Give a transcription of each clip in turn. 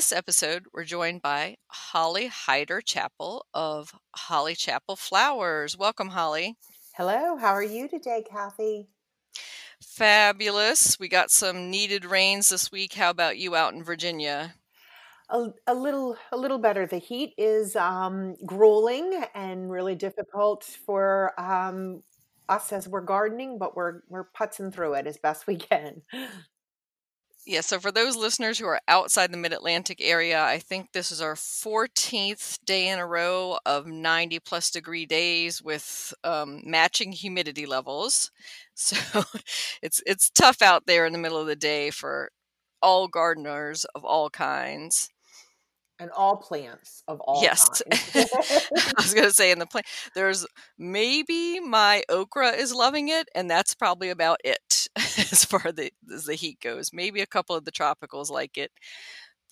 This episode, we're joined by Holly Heider Chapple of Holly Chapple Flowers. Welcome, Holly. Hello, how are you today, Kathy? Fabulous. We got some needed rains this week. How about you out in Virginia? A, a little, a little better. The heat is um, grueling and really difficult for um, us as we're gardening, but we're we're putzing through it as best we can. Yeah, so for those listeners who are outside the mid Atlantic area, I think this is our 14th day in a row of 90 plus degree days with um, matching humidity levels. So it's it's tough out there in the middle of the day for all gardeners of all kinds and all plants of all yes. I was going to say in the plant there's maybe my okra is loving it and that's probably about it as far the, as the heat goes. Maybe a couple of the tropicals like it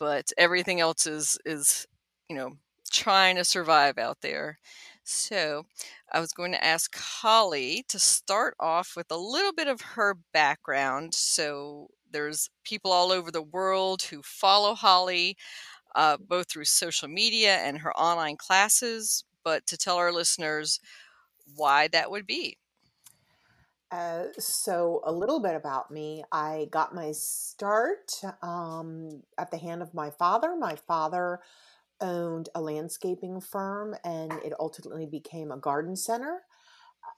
but everything else is is you know trying to survive out there. So i was going to ask holly to start off with a little bit of her background. So there's people all over the world who follow holly uh, both through social media and her online classes, but to tell our listeners why that would be. Uh, so, a little bit about me. I got my start um, at the hand of my father. My father owned a landscaping firm and it ultimately became a garden center.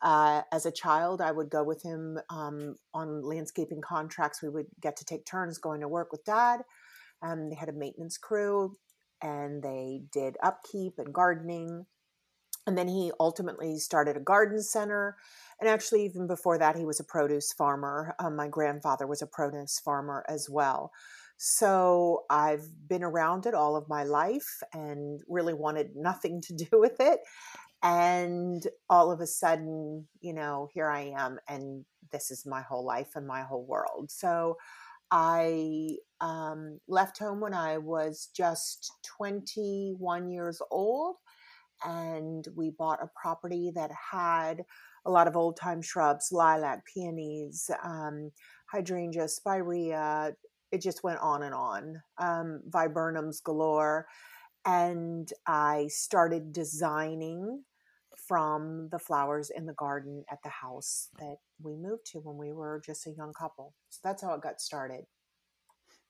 Uh, as a child, I would go with him um, on landscaping contracts. We would get to take turns going to work with dad. Um, they had a maintenance crew and they did upkeep and gardening. And then he ultimately started a garden center. And actually, even before that, he was a produce farmer. Um, my grandfather was a produce farmer as well. So I've been around it all of my life and really wanted nothing to do with it. And all of a sudden, you know, here I am, and this is my whole life and my whole world. So I um, left home when I was just 21 years old, and we bought a property that had a lot of old time shrubs, lilac, peonies, um, hydrangea, spirea. It just went on and on. Um, viburnums galore. And I started designing from the flowers in the garden at the house that we moved to when we were just a young couple. So that's how it got started.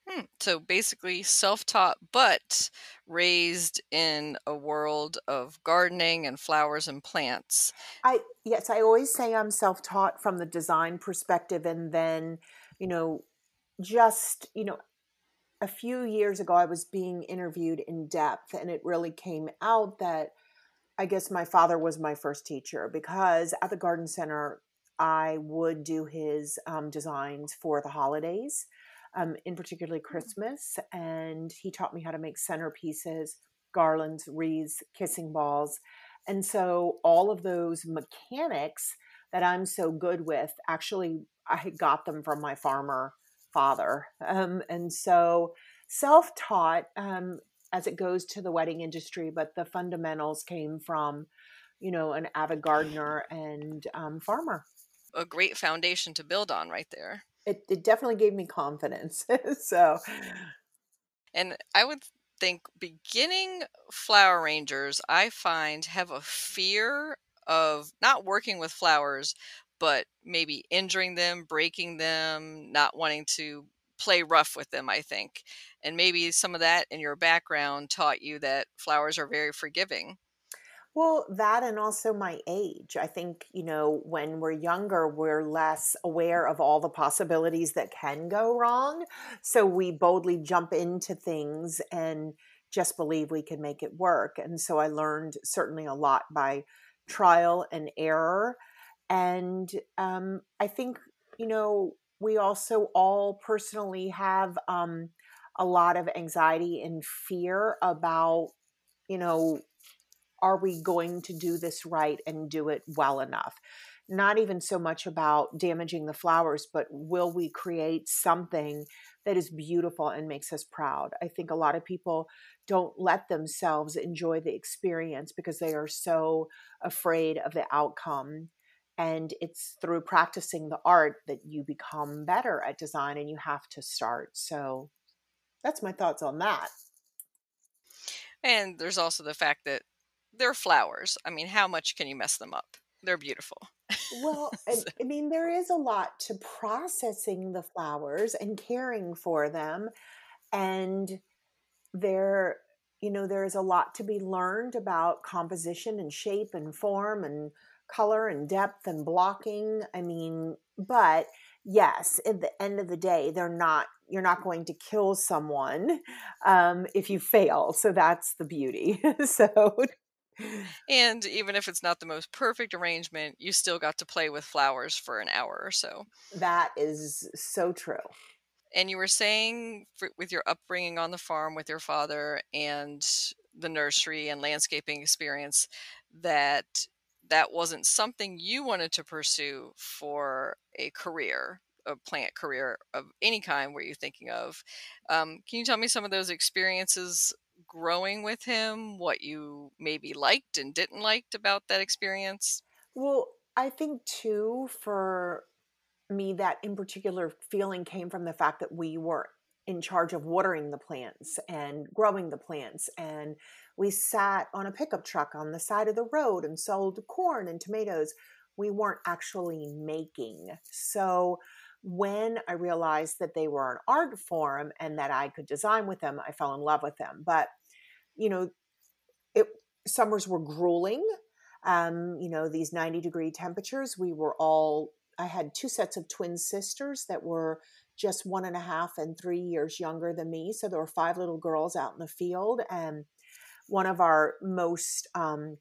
Hmm. So basically, self taught, but raised in a world of gardening and flowers and plants. I, yes, I always say I'm self taught from the design perspective. And then, you know, just, you know, a few years ago, I was being interviewed in depth, and it really came out that I guess my father was my first teacher because at the garden center, I would do his um, designs for the holidays, um, in particularly mm-hmm. Christmas. And he taught me how to make centerpieces, garlands, wreaths, kissing balls. And so all of those mechanics that I'm so good with, actually, I got them from my farmer father. Um, and so self taught, um, as it goes to the wedding industry, but the fundamentals came from, you know, an avid gardener and um, farmer. A great foundation to build on, right there. It, it definitely gave me confidence. so, and I would think beginning flower rangers, I find have a fear of not working with flowers, but maybe injuring them, breaking them, not wanting to play rough with them, I think. And maybe some of that in your background taught you that flowers are very forgiving. Well, that and also my age. I think, you know, when we're younger, we're less aware of all the possibilities that can go wrong. So we boldly jump into things and just believe we can make it work. And so I learned certainly a lot by trial and error. And um, I think, you know, we also all personally have um, a lot of anxiety and fear about, you know, are we going to do this right and do it well enough? Not even so much about damaging the flowers, but will we create something that is beautiful and makes us proud? I think a lot of people don't let themselves enjoy the experience because they are so afraid of the outcome. And it's through practicing the art that you become better at design and you have to start. So that's my thoughts on that. And there's also the fact that they're flowers. I mean, how much can you mess them up? They're beautiful. Well, I, I mean, there is a lot to processing the flowers and caring for them. And there, you know, there's a lot to be learned about composition and shape and form and color and depth and blocking. I mean, but yes, at the end of the day, they're not, you're not going to kill someone um, if you fail. So that's the beauty. so and even if it's not the most perfect arrangement, you still got to play with flowers for an hour or so. That is so true. And you were saying for, with your upbringing on the farm with your father and the nursery and landscaping experience that that wasn't something you wanted to pursue for a career a plant career of any kind were you thinking of um, can you tell me some of those experiences growing with him, what you maybe liked and didn't liked about that experience? Well, I think too, for me, that in particular feeling came from the fact that we were in charge of watering the plants and growing the plants. And we sat on a pickup truck on the side of the road and sold corn and tomatoes. We weren't actually making. So when I realized that they were an art form and that I could design with them, I fell in love with them. But you know, it summers were grueling. Um, you know, these 90 degree temperatures, we were all, I had two sets of twin sisters that were just one and a half and three years younger than me. So there were five little girls out in the field. And one of our most um,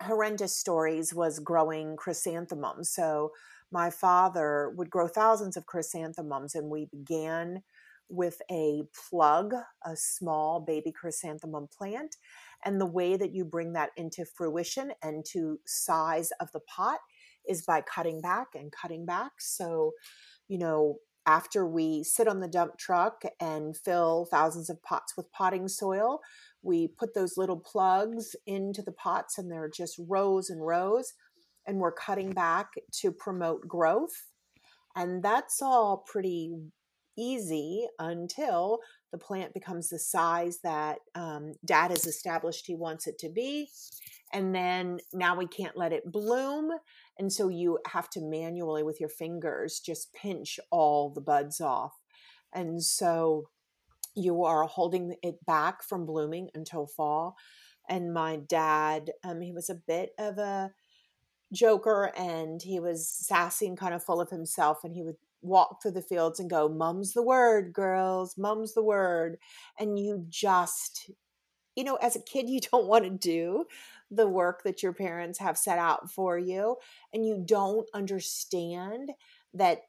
horrendous stories was growing chrysanthemums. So my father would grow thousands of chrysanthemums, and we began with a plug, a small baby chrysanthemum plant. And the way that you bring that into fruition and to size of the pot is by cutting back and cutting back. So, you know, after we sit on the dump truck and fill thousands of pots with potting soil, we put those little plugs into the pots and they're just rows and rows. And we're cutting back to promote growth. And that's all pretty easy until the plant becomes the size that um, dad has established he wants it to be. And then now we can't let it bloom. And so you have to manually, with your fingers, just pinch all the buds off. And so you are holding it back from blooming until fall. And my dad, um, he was a bit of a joker and he was sassy and kind of full of himself. And he would walk through the fields and go, Mum's the word, girls, mum's the word. And you just, you know, as a kid, you don't want to do the work that your parents have set out for you. And you don't understand that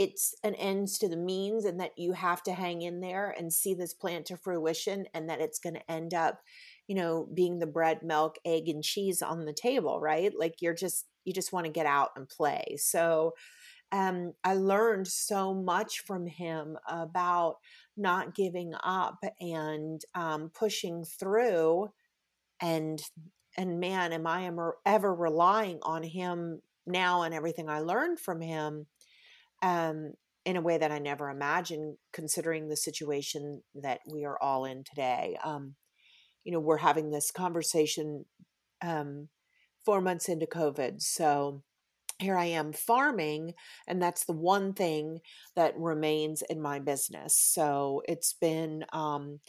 it's an ends to the means and that you have to hang in there and see this plant to fruition and that it's going to end up you know being the bread milk egg and cheese on the table right like you're just you just want to get out and play so um, I learned so much from him about not giving up and um, pushing through. And and man, am I ever relying on him now and everything I learned from him um, in a way that I never imagined, considering the situation that we are all in today. Um, you know, we're having this conversation um, four months into COVID, so here I am farming, and that's the one thing that remains in my business. So it's been um,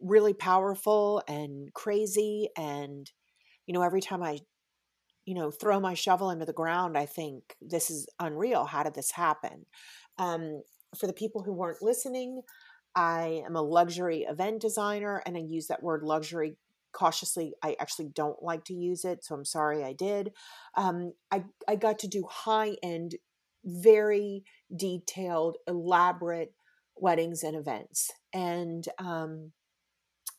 really powerful and crazy. And, you know, every time I, you know, throw my shovel into the ground, I think this is unreal. How did this happen? Um, for the people who weren't listening, I am a luxury event designer, and I use that word luxury cautiously i actually don't like to use it so i'm sorry i did um, I, I got to do high end very detailed, elaborate weddings and events. And um,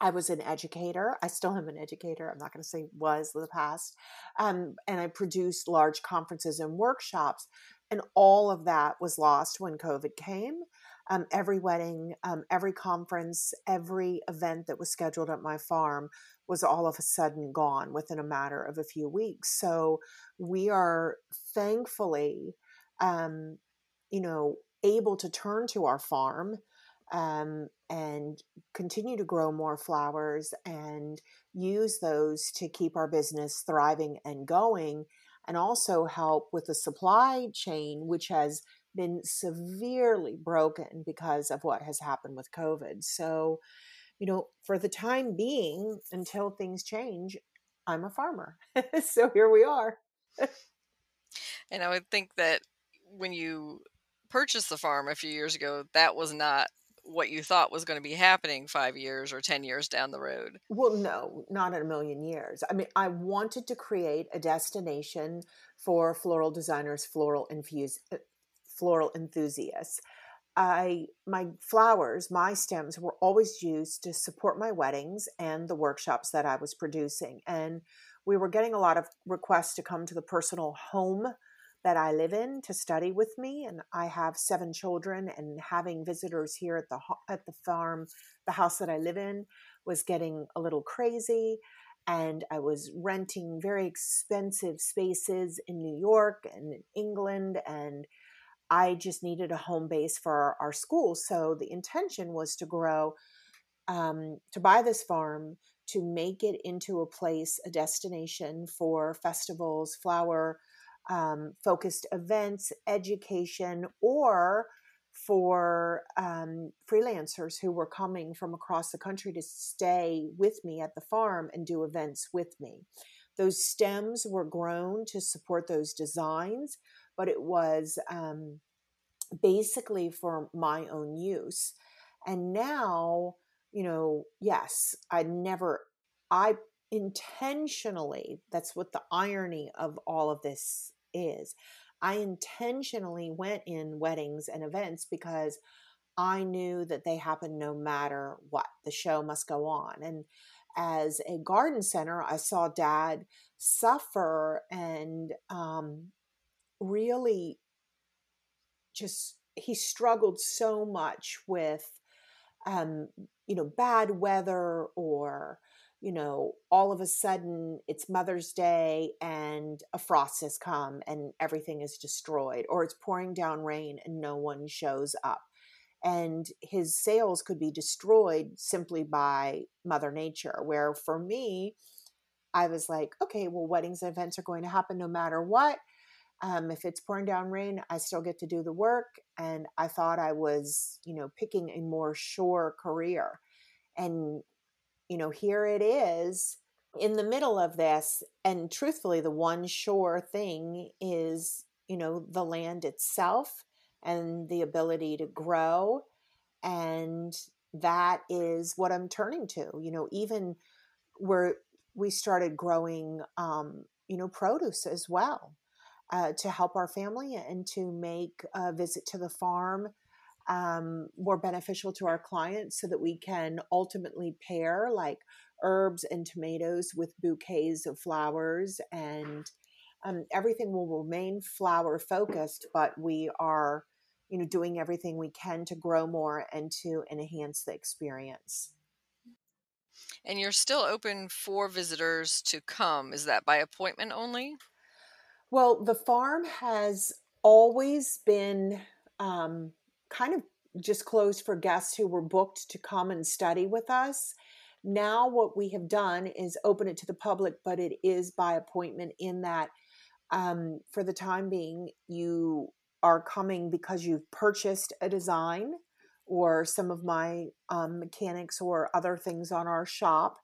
I was an educator. I still am an educator. I'm not going to say was in the past. Um, and I produced large conferences and workshops. And all of that was lost when COVID came. Um, every wedding, um, every conference, every event that was scheduled at my farm was all of a sudden gone within a matter of a few weeks. So we are thankfully, um, you know, able to turn to our farm um, and continue to grow more flowers and use those to keep our business thriving and going and also help with the supply chain which has been severely broken because of what has happened with covid. So you know for the time being until things change i'm a farmer. So here we are. And i would think that when you purchased the farm a few years ago that was not what you thought was going to be happening five years or 10 years down the road. Well, no, not in a million years. I mean, I wanted to create a destination for floral designers, floral infuse, uh, floral enthusiasts. I my flowers, my stems were always used to support my weddings and the workshops that I was producing. And we were getting a lot of requests to come to the personal home that I live in to study with me, and I have seven children. And having visitors here at the at the farm, the house that I live in, was getting a little crazy. And I was renting very expensive spaces in New York and in England, and I just needed a home base for our, school. So the intention was to grow, um, to buy this farm, to make it into a place, a destination for festivals, flower um, focused events, education, or for um, freelancers who were coming from across the country to stay with me at the farm and do events with me. Those stems were grown to support those designs, but it was um, basically for my own use. And now, you know, yes, I never, I intentionally, that's what the irony of all of this is. I intentionally went in weddings and events because I knew that they happen no matter what. The show must go on. And as a garden center, I saw dad suffer and um, really just, he struggled so much with, um, you know, bad weather or you know, all of a sudden it's Mother's Day and a frost has come and everything is destroyed, or it's pouring down rain and no one shows up. And his sales could be destroyed simply by Mother Nature. Where for me, I was like, okay, well, weddings and events are going to happen no matter what. Um, if it's pouring down rain, I still get to do the work. And I thought I was, you know, picking a more sure career. And you know, here it is in the middle of this. And truthfully, the one sure thing is, you know, the land itself and the ability to grow. And that is what I'm turning to. You know, even where we started growing, um, you know, produce as well uh, to help our family and to make a visit to the farm um, more beneficial to our clients so that we can ultimately pair like herbs and tomatoes with bouquets of flowers and um, everything will remain flower focused but we are you know doing everything we can to grow more and to enhance the experience. And you're still open for visitors to come is that by appointment only? Well the farm has always been um, kind of just closed for guests who were booked to come and study with us. Now, what we have done is open it to the public, but it is by appointment, in that um, for the time being, you are coming because you've purchased a design or some of my um, mechanics or other things on our shop,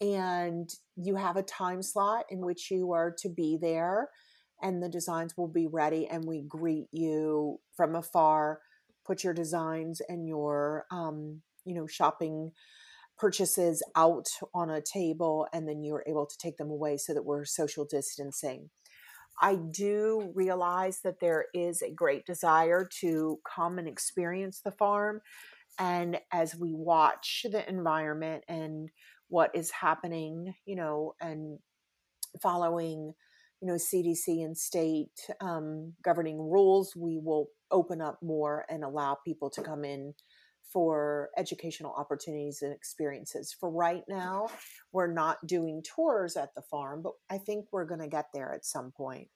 and you have a time slot in which you are to be there, and the designs will be ready, and we greet you from afar put your designs and your um, you know shopping purchases out on a table and then you're able to take them away so that we're social distancing I do realize that there is a great desire to come and experience the farm. And as we watch the environment and what is happening, you know, and following, you know, CDC and state um, governing rules, we will open up more and allow people to come in for educational opportunities and experiences. For right now, we're not doing tours at the farm, but I think we're going to get there at some point.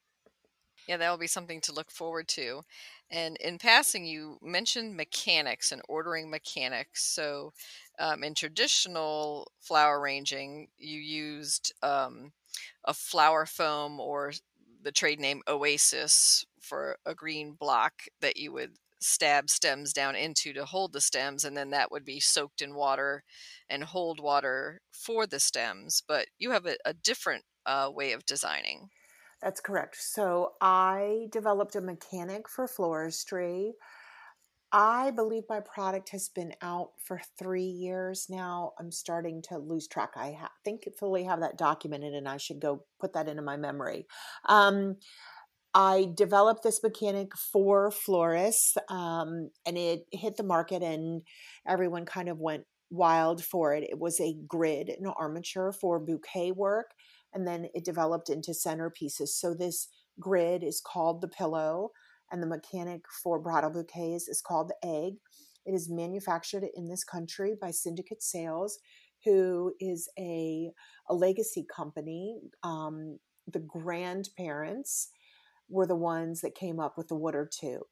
Yeah, that will be something to look forward to. And in passing, you mentioned mechanics and ordering mechanics. So, um, in traditional flower arranging, you used um, a flower foam or the trade name Oasis for a green block that you would stab stems down into to hold the stems, and then that would be soaked in water and hold water for the stems. But you have a, a different uh, way of designing. That's correct. So I developed a mechanic for floristry. I believe my product has been out for three years now. I'm starting to lose track. I ha- think fully have that documented, and I should go put that into my memory. Um, I developed this mechanic for florists, um, and it hit the market, and everyone kind of went wild for it. It was a grid, an armature for bouquet work and then it developed into centerpieces. So this grid is called the pillow, and the mechanic for bridal bouquets is called the egg. It is manufactured in this country by Syndicate Sales, who is a, a legacy company. Um, the grandparents were the ones that came up with the water tube.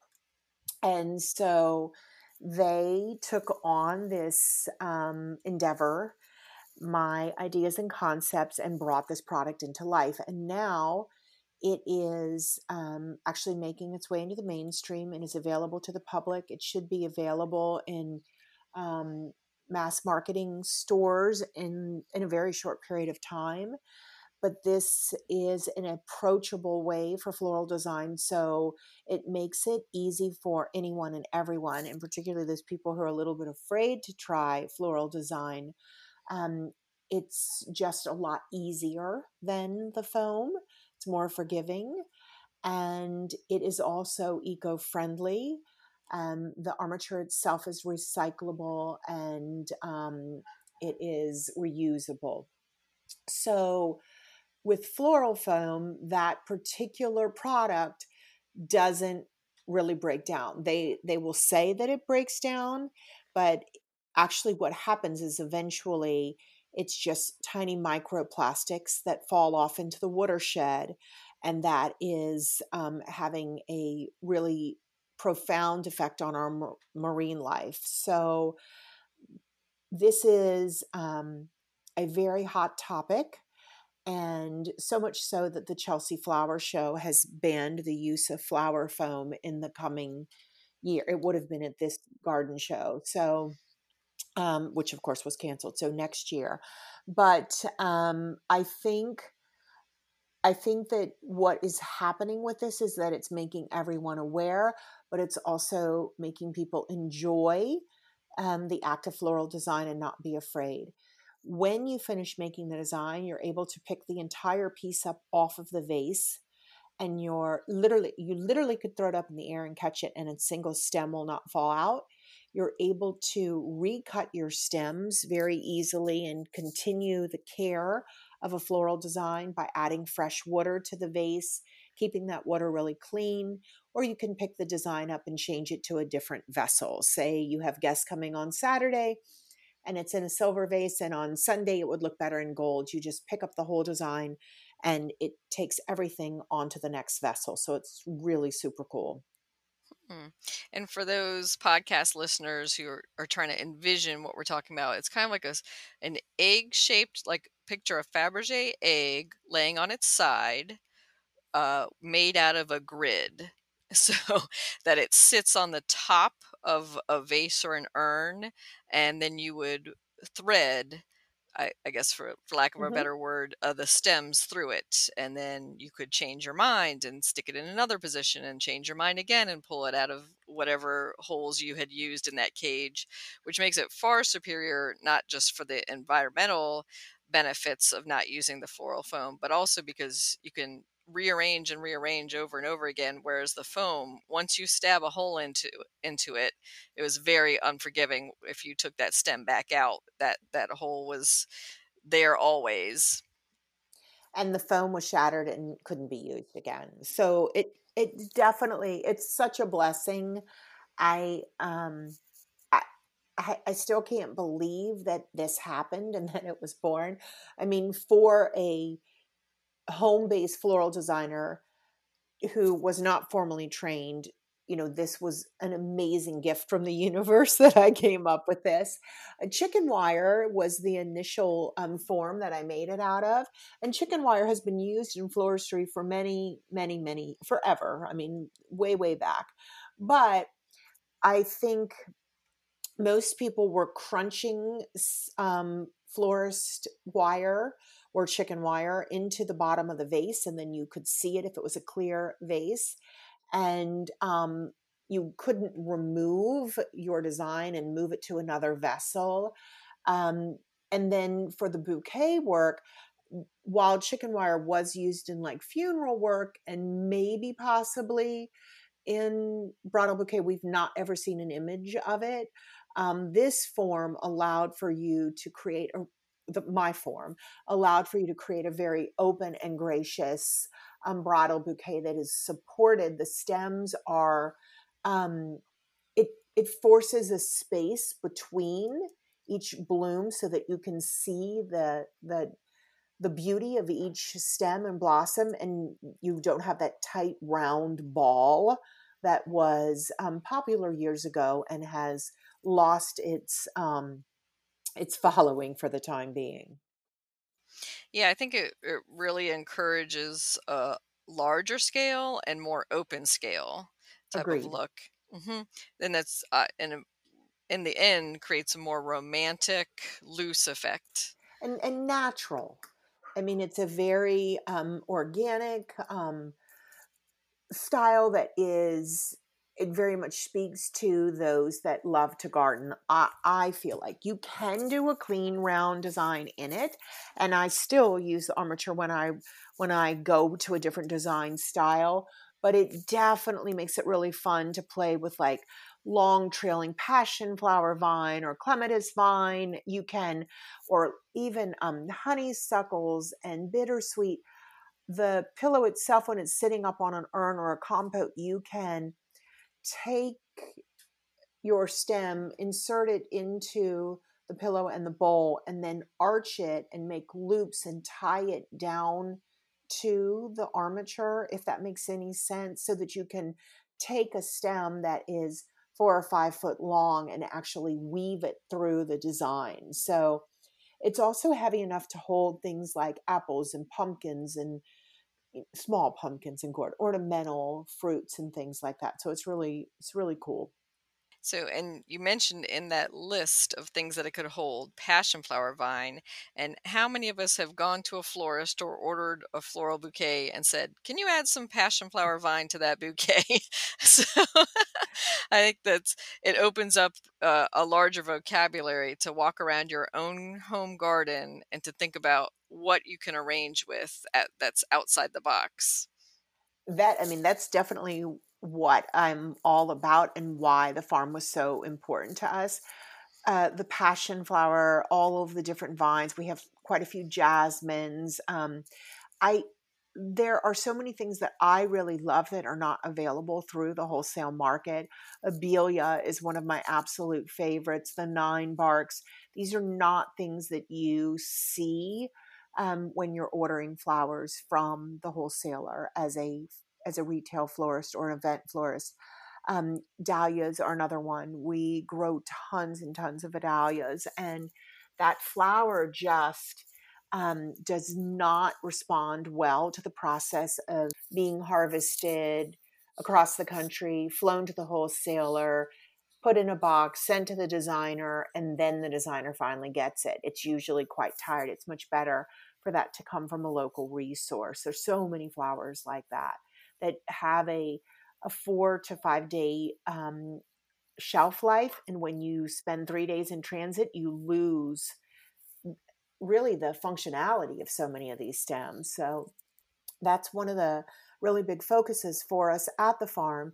And so they took on this um, endeavor my ideas and concepts and brought this product into life. And now it is um, actually making its way into the mainstream and is available to the public. It should be available in um, mass marketing stores in, in a very short period of time. But this is an approachable way for floral design. So it makes it easy for anyone and everyone, and particularly those people who are a little bit afraid to try floral design um, it's just a lot easier than the foam. It's more forgiving and it is also eco friendly. Um, the armature itself is recyclable and um, it is reusable. So, with floral foam, that particular product doesn't really break down. They they will say that it breaks down, but actually what happens is eventually it's just tiny microplastics that fall off into the watershed and that is um, having a really profound effect on our marine life. So this is um, a very hot topic and so much so that the chelsea flower show has banned the use of flower foam in the coming year. It would have been at this garden show. So um, which of course was canceled. So next year, but um, I think I think that what is happening with this is that it's making everyone aware, but it's also making people enjoy um, the act of floral design and not be afraid. When you finish making the design, you're able to pick the entire piece up off of the vase and you're literally you literally could throw it up in the air and catch it and a single stem will not fall out you're able to recut your stems very easily and continue the care of a floral design by adding fresh water to the vase, keeping that water really clean. Or you can pick the design up and change it to a different vessel. Say you have guests coming on Saturday and it's in a silver vase, and on Sunday it would look better in gold. You just pick up the whole design and it takes everything onto the next vessel. So it's really super cool. Hmm. And for those podcast listeners who are, are trying to envision what we're talking about, it's kind of like a, an egg shaped, like picture a Fabergé egg laying on its side, uh, made out of a grid. So that it sits on the top of a vase or an urn, and then you would thread I, I, guess for, for lack of a mm-hmm. better word, uh, the stems through it. And then you could change your mind and stick it in another position and change your mind again and pull it out of whatever holes you had used in that cage, which makes it far superior, not just for the environmental benefits of not using the floral foam, but also because you can rearrange and rearrange over and over again whereas the foam once you stab a hole into into it it was very unforgiving if you took that stem back out that that hole was there always. And the foam was shattered and couldn't be used again. So it it definitely it's such a blessing. I um I, I still can't believe that this happened and that it was born. I mean, for a home based floral designer who was not formally trained you know this was an amazing gift from the universe that i came up with this. Chicken wire was the initial um, form that i made it out of and chicken wire has been used in floristry for many many many forever i mean way way back. But i think most people were crunching um, florist wire or chicken wire into the bottom of the vase, and then you could see it if it was a clear vase. And um, you couldn't remove your design and move it to another vessel. Um, and then for the bouquet work, while chicken wire was used in like funeral work and maybe possibly in bridal bouquet, we've not ever seen an image of it. Um, this form allowed for you to create a the, my form allowed for you to create a very open and gracious um, bridal bouquet that is supported. The stems are um, it it forces a space between each bloom so that you can see the the the beauty of each stem and blossom and you don't have that tight round ball that was um, popular years ago and has lost its um, its following for the time being. Yeah, I think it, it really encourages a larger scale and more open scale type Agreed. of look. Mm-hmm. Then that's uh, and in the end creates a more romantic, loose effect and and natural. I mean, it's a very um, organic um, style that is it very much speaks to those that love to garden. I, I, feel like you can do a clean round design in it, and I still use the armature when I when I go to a different design style. But it definitely makes it really fun to play with like long trailing passion flower vine or clematis vine. You can, or even um, honeysuckles and bittersweet. The pillow itself, when it's sitting up on an urn or a compote, you can take your stem, insert it into the pillow and the bowl, and then arch it and make loops and tie it down to the armature, if that makes any sense, so that you can take a stem that is four or five foot long and actually weave it through the design. So it's also heavy enough to hold things like apples and pumpkins and small pumpkins and gourd, ornamental fruits and things like that. So it's really it's really cool. So, and you mentioned in that list of things that it could hold passion flower vine. And how many of us have gone to a florist or ordered a floral bouquet and said, Can you add some passion flower vine to that bouquet? so, I think that's it opens up uh, a larger vocabulary to walk around your own home garden and to think about what you can arrange with at, that's outside the box. That, I mean, that's definitely what I'm all about and why the farm was so important to us. Uh, the passion flower, all of the different vines. We have quite a few jasmines. Um, I there are so many things that I really love that are not available through the wholesale market. Abelia is one of my absolute favorites. The nine barks. These are not things that you see um, when you're ordering flowers from the wholesaler as a as a retail florist or an event florist. Um, dahlias are another one. We grow tons and tons of dahlias, and that flower just um, does not respond well to the process of being harvested across the country, flown to the wholesaler, put in a box, sent to the designer, and then the designer finally gets it. It's usually quite tired. It's much better for that to come from a local resource. There's so many flowers like that that have a a four to five day um, shelf life, and when you spend three days in transit, you lose really the functionality of so many of these stems. So that's one of the really big focuses for us at the farm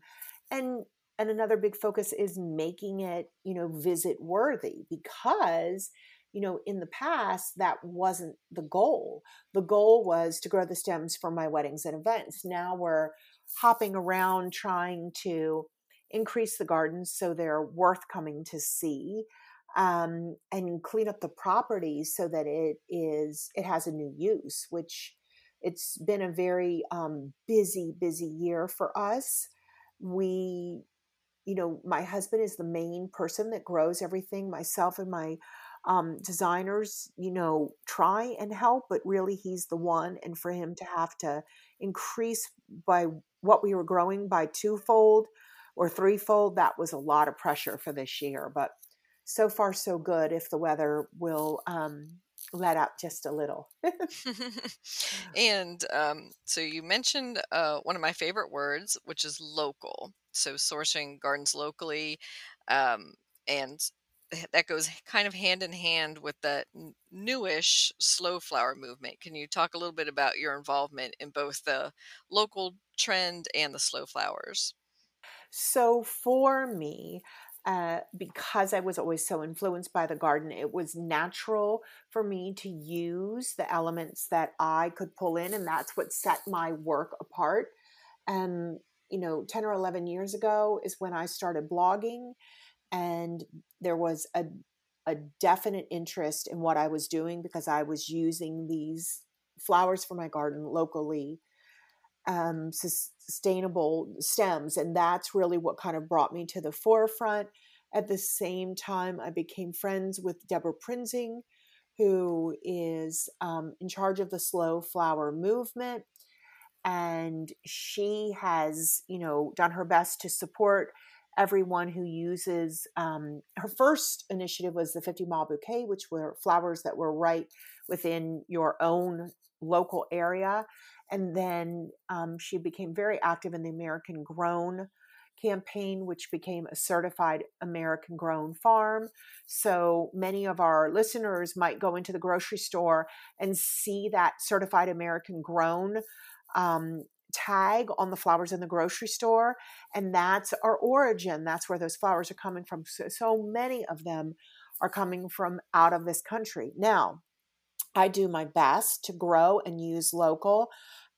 and and another big focus is making it you know visit worthy because you know in the past that wasn't the goal. The goal was to grow the stems for my weddings and events. Now we're hopping around trying to increase the gardens so they're worth coming to see um, and clean up the property so that it is it has a new use which it's been a very um, busy busy year for us. We you know my husband is the main person that grows everything. Myself and my um, designers you know try and help but really he's the one and for him to have to increase by what we were growing by twofold or threefold that was a lot of pressure for this year but so far so good if the weather will um, let up just a little. and um, so you mentioned uh, one of my favorite words, which is local. So sourcing gardens locally, um, and that goes kind of hand in hand with the newish slow flower movement. Can you talk a little bit about your involvement in both the local trend and the slow flowers? So for me, uh, because I was always so influenced by the garden, it was natural for me to use the elements that I could pull in, and that's what set my work apart. And you know, 10 or 11 years ago is when I started blogging, and there was a, a definite interest in what I was doing because I was using these flowers for my garden locally um, sustainable stems. And that's really what kind of brought me to the forefront. At the same time, I became friends with Deborah Prinzing, who is um, in charge of the slow flower movement. And she has, you know, done her best to support everyone who uses um, her first initiative was the 50 mile bouquet which were flowers that were right within your own local area and then um, she became very active in the American Grown campaign, which became a certified American grown farm. So many of our listeners might go into the grocery store and see that certified American grown um, tag on the flowers in the grocery store. And that's our origin. That's where those flowers are coming from. So, so many of them are coming from out of this country. Now, I do my best to grow and use local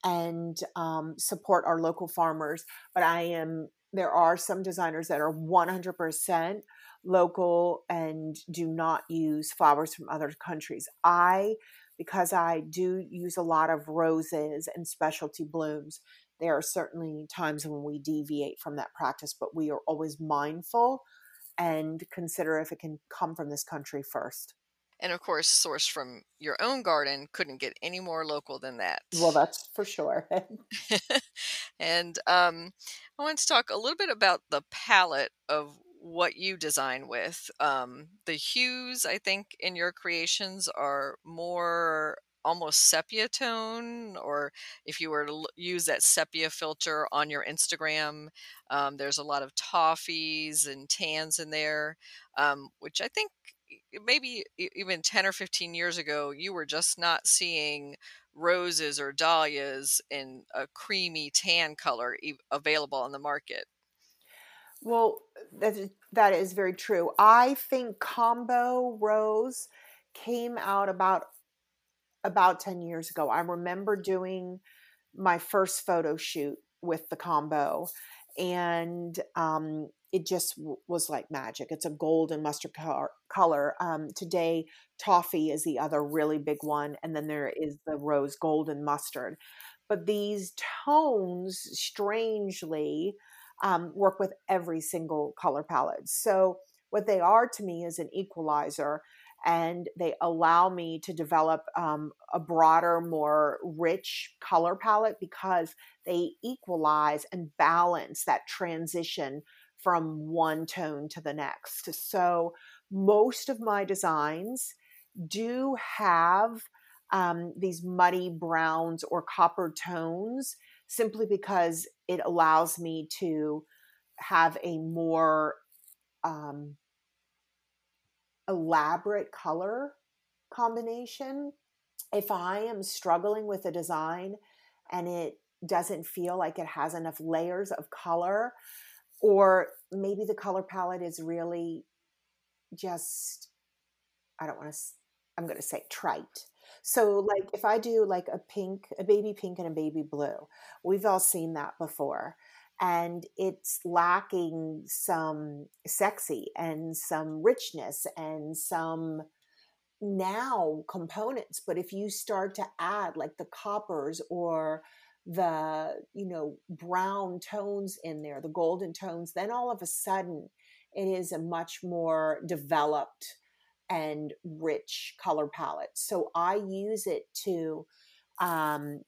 and um, support our local farmers. But I am, there are some designers that are 100% local and do not use flowers from other countries. I, because I do use a lot of roses and specialty blooms, there are certainly times when we deviate from that practice, but we are always mindful and consider if it can come from this country first. And of course sourced from your own garden couldn't get any more local than that. Well that's for sure. And um, i want to talk a little bit about the palette of what you design with um, the hues i think in your creations are more almost sepia tone or if you were to use that sepia filter on your instagram um, there's a lot of toffees and tans in there um, which i think maybe even 10 or 15 years ago, you were just not seeing roses or dahlias in a creamy tan color available on the market. Well, that is, that is very true. I think combo rose came out about about 10 years ago. I remember doing my first photo shoot with the combo and um, it just w- was like magic. It's a gold and mustard color. color. Um, today, toffee is the other really big one, and then there is the rose gold and mustard. But these tones, strangely, um, work with every single color palette. So what they are to me is an equalizer and they allow me to develop um, a broader, more rich color palette because they equalize and balance that transition from one tone to the next. So most of my designs do have um, these muddy browns or copper tones simply because it allows me to have a more um, elaborate color combination. If I am struggling with a design and it doesn't feel like it has enough layers of color or maybe the color palette is really just i don't want to i'm going to say trite so like if i do like a pink a baby pink and a baby blue we've all seen that before and it's lacking some sexy and some richness and some now components but if you start to add like the coppers or the you know brown tones in there the golden tones then all of a sudden it is a much more developed and rich color palette so i use it to um,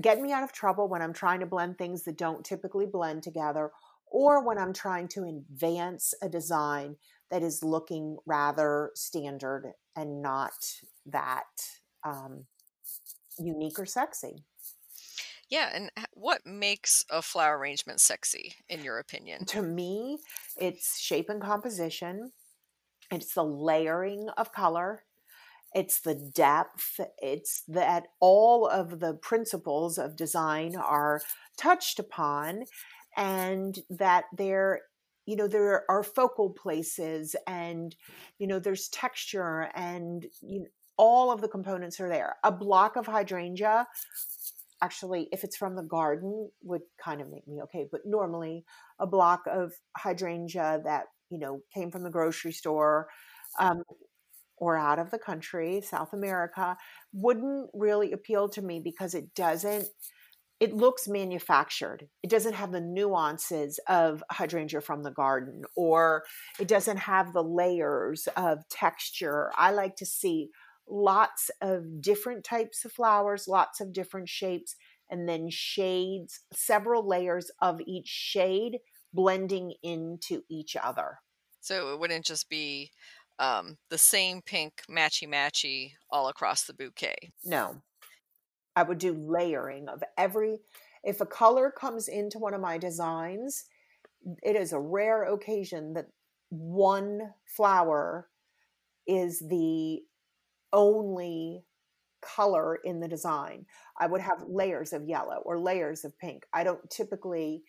get me out of trouble when i'm trying to blend things that don't typically blend together or when i'm trying to advance a design that is looking rather standard and not that um, unique or sexy. Yeah, and what makes a flower arrangement sexy, in your opinion? To me, it's shape and composition, it's the layering of color, it's the depth, it's that all of the principles of design are touched upon, and that there you know there are focal places and you know there's texture and you know, all of the components are there. A block of hydrangea actually if it's from the garden would kind of make me okay but normally a block of hydrangea that you know came from the grocery store um, or out of the country south america wouldn't really appeal to me because it doesn't it looks manufactured. It doesn't have the nuances of hydrangea from the garden or it doesn't have the layers of texture. I like to see lots of different types of flowers, lots of different shapes, and then shades, several layers of each shade blending into each other. So it wouldn't just be um, the same pink matchy matchy all across the bouquet. No. I would do layering of every, if a color comes into one of my designs, it is a rare occasion that one flower is the only color in the design. I would have layers of yellow or layers of pink. I don't typically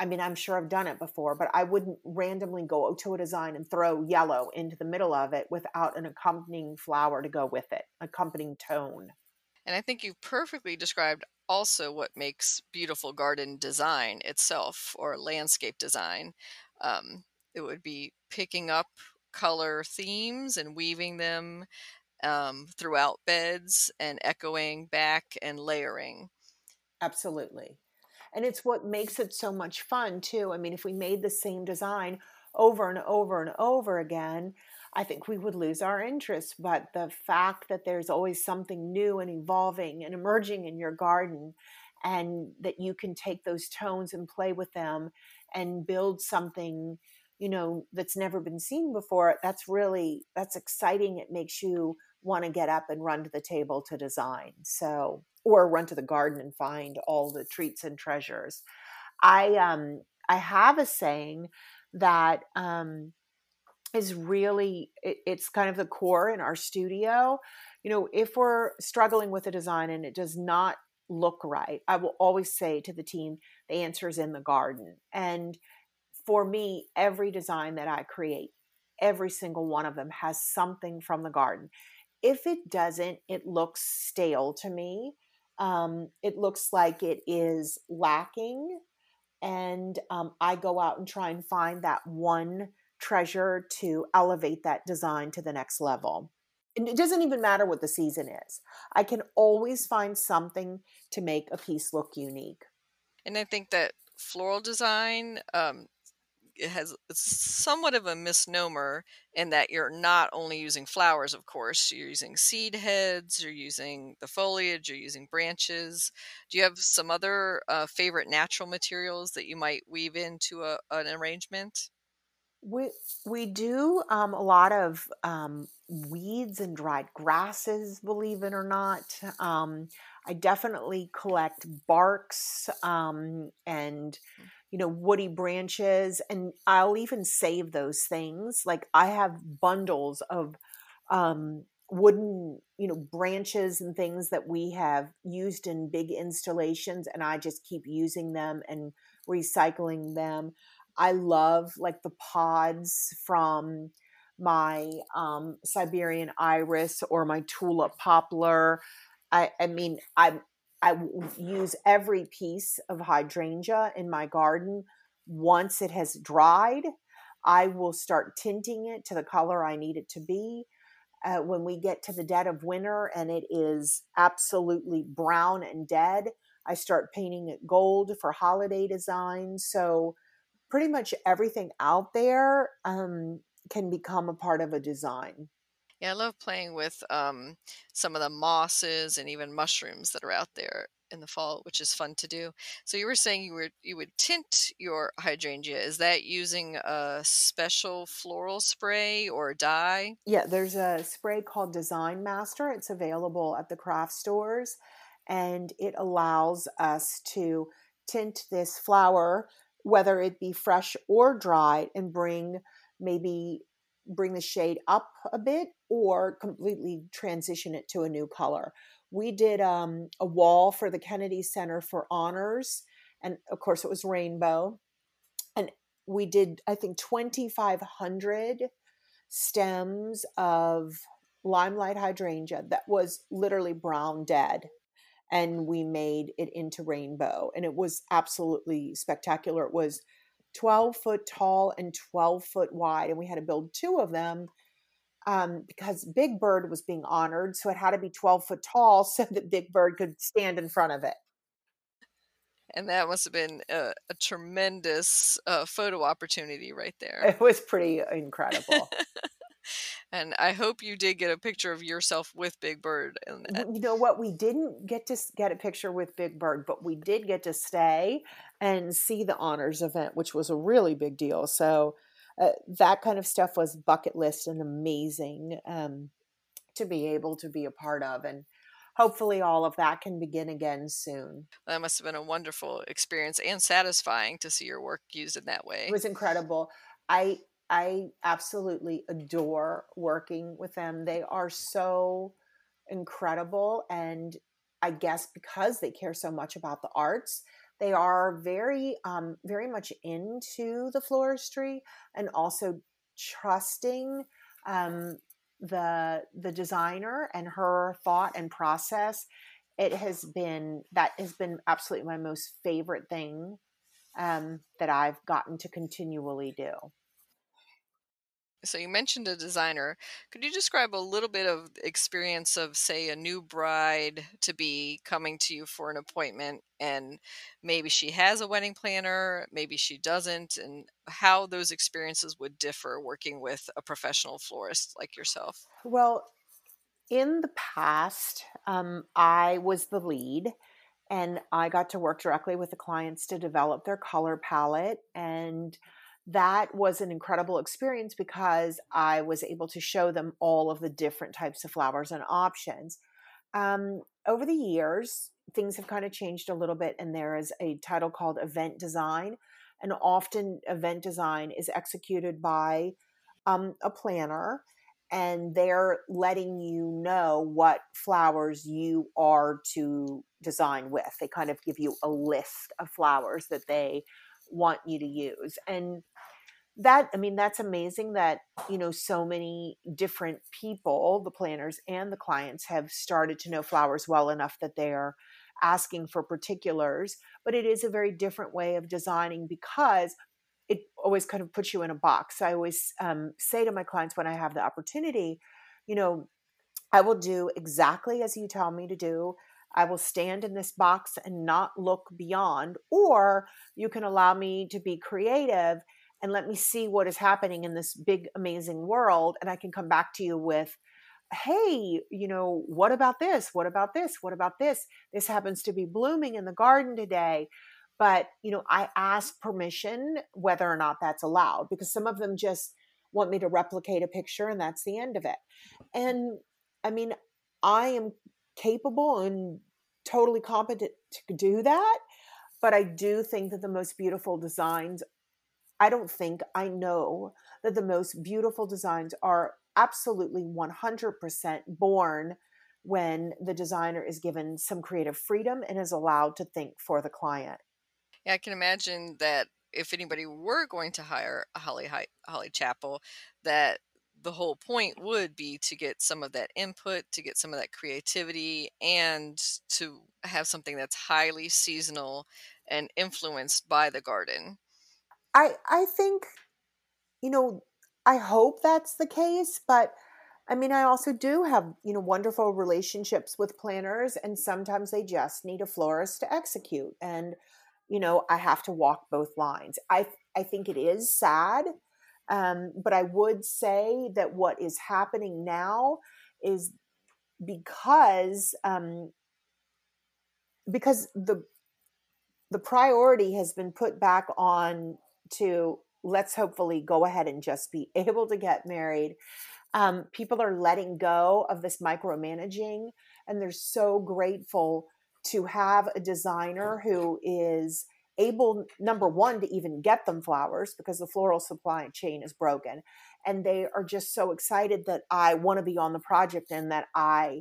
I mean, I'm sure I've done it before, but I wouldn't randomly go to a design and throw yellow into the middle of it without an accompanying flower to go with it, accompanying tone. And I think you've perfectly described also what makes beautiful garden design itself or landscape design. Um, it would be picking up color themes and weaving them um, throughout beds and echoing back and layering. Absolutely. And it's what makes it so much fun, too. I mean, if we made the same design over and over and over again, I think we would lose our interest. But the fact that there's always something new and evolving and emerging in your garden, and that you can take those tones and play with them and build something you know that's never been seen before that's really that's exciting it makes you want to get up and run to the table to design. So, or run to the garden and find all the treats and treasures. I um I have a saying that um is really it, it's kind of the core in our studio. You know, if we're struggling with a design and it does not look right, I will always say to the team, the answer is in the garden. And for me, every design that I create, every single one of them has something from the garden. If it doesn't, it looks stale to me. Um, it looks like it is lacking. And um, I go out and try and find that one treasure to elevate that design to the next level. And it doesn't even matter what the season is. I can always find something to make a piece look unique. And I think that floral design um, it has somewhat of a misnomer in that you're not only using flowers, of course, you're using seed heads, you're using the foliage, you're using branches. Do you have some other uh, favorite natural materials that you might weave into a, an arrangement? We we do um, a lot of um, weeds and dried grasses, believe it or not. Um, I definitely collect barks um, and hmm you know, woody branches. And I'll even save those things. Like I have bundles of um, wooden, you know, branches and things that we have used in big installations, and I just keep using them and recycling them. I love like the pods from my um, Siberian iris or my tulip poplar. I, I mean, I I use every piece of hydrangea in my garden. Once it has dried, I will start tinting it to the color I need it to be. Uh, when we get to the dead of winter and it is absolutely brown and dead, I start painting it gold for holiday designs. So, pretty much everything out there um, can become a part of a design. Yeah, I love playing with um, some of the mosses and even mushrooms that are out there in the fall, which is fun to do. So you were saying you were you would tint your hydrangea. Is that using a special floral spray or dye? Yeah, there's a spray called Design Master. It's available at the craft stores and it allows us to tint this flower whether it be fresh or dried and bring maybe bring the shade up a bit or completely transition it to a new color. We did um, a wall for the Kennedy Center for Honors, and of course, it was rainbow. And we did, I think, 2,500 stems of limelight hydrangea that was literally brown dead. And we made it into rainbow, and it was absolutely spectacular. It was 12 foot tall and 12 foot wide. And we had to build two of them um, because Big Bird was being honored. So it had to be 12 foot tall so that Big Bird could stand in front of it. And that must have been a, a tremendous uh, photo opportunity right there. It was pretty incredible. and I hope you did get a picture of yourself with Big Bird. And you know what? We didn't get to get a picture with Big Bird, but we did get to stay and see the honors event, which was a really big deal. So uh, that kind of stuff was bucket list and amazing um, to be able to be a part of. And hopefully all of that can begin again soon. That must have been a wonderful experience and satisfying to see your work used in that way. It was incredible. I I absolutely adore working with them. They are so incredible and I guess because they care so much about the arts, they are very um, very much into the floristry and also trusting um, the the designer and her thought and process it has been that has been absolutely my most favorite thing um, that i've gotten to continually do so you mentioned a designer. Could you describe a little bit of experience of, say, a new bride to be coming to you for an appointment, and maybe she has a wedding planner, maybe she doesn't, and how those experiences would differ working with a professional florist like yourself? Well, in the past, um, I was the lead and I got to work directly with the clients to develop their color palette and that was an incredible experience because I was able to show them all of the different types of flowers and options. Um, over the years, things have kind of changed a little bit, and there is a title called event design. And often, event design is executed by um, a planner, and they're letting you know what flowers you are to design with. They kind of give you a list of flowers that they want you to use. And that i mean that's amazing that you know so many different people the planners and the clients have started to know flowers well enough that they're asking for particulars but it is a very different way of designing because it always kind of puts you in a box. I always um, say to my clients when i have the opportunity you know i will do exactly as you tell me to do. I will stand in this box and not look beyond, or you can allow me to be creative and let me see what is happening in this big, amazing world. And I can come back to you with, hey, you know, what about this? What about this? What about this? This happens to be blooming in the garden today. But, you know, I ask permission whether or not that's allowed because some of them just want me to replicate a picture and that's the end of it. And I mean, I am capable and totally competent to do that. But I do think that the most beautiful designs I don't think I know that the most beautiful designs are absolutely 100% born when the designer is given some creative freedom and is allowed to think for the client. Yeah, I can imagine that if anybody were going to hire a Holly Holly Chapple, that the whole point would be to get some of that input, to get some of that creativity, and to have something that's highly seasonal and influenced by the garden. I I think you know, I hope that's the case, but I mean, I also do have, you know, wonderful relationships with planners and sometimes they just need a florist to execute and you know, I have to walk both lines. I I think it is sad um, but I would say that what is happening now is because um, because the the priority has been put back on to let's hopefully go ahead and just be able to get married. Um, people are letting go of this micromanaging, and they're so grateful to have a designer who is able number one to even get them flowers because the floral supply chain is broken and they are just so excited that i want to be on the project and that i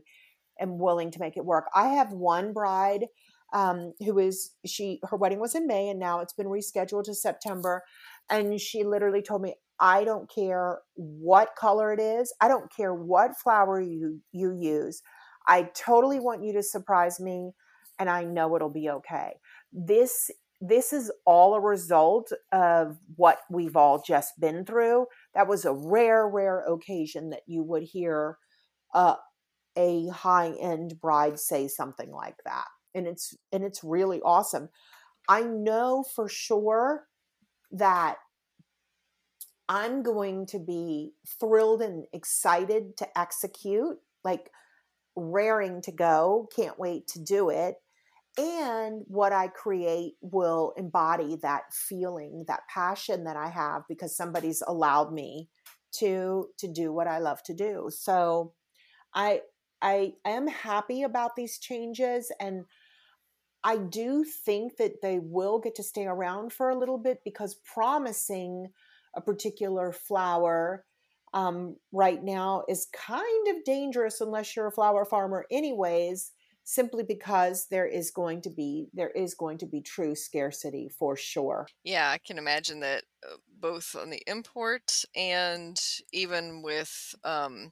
am willing to make it work i have one bride um, who is she her wedding was in may and now it's been rescheduled to september. And she literally told me i don't care what color it is. I don't care what flower you you use. I totally want you to surprise me and i know it'll be okay. This this is all a result of what we've all just been through. That was a rare, rare occasion that you would hear uh, a high end bride say something like that, and it's and it's really awesome. I know for sure that I'm going to be thrilled and excited to execute, like raring to go. Can't wait to do it and what I create will embody that feeling, that passion that I have because somebody's allowed me to to do what I love to do. So I I am happy about these changes and I do think that they will get to stay around for a little bit because promising a particular flower um, right now is kind of dangerous unless you're a flower farmer, anyways simply because there is going to be there is going to be true scarcity for sure. Yeah, I can imagine that uh, both on the import and even with um,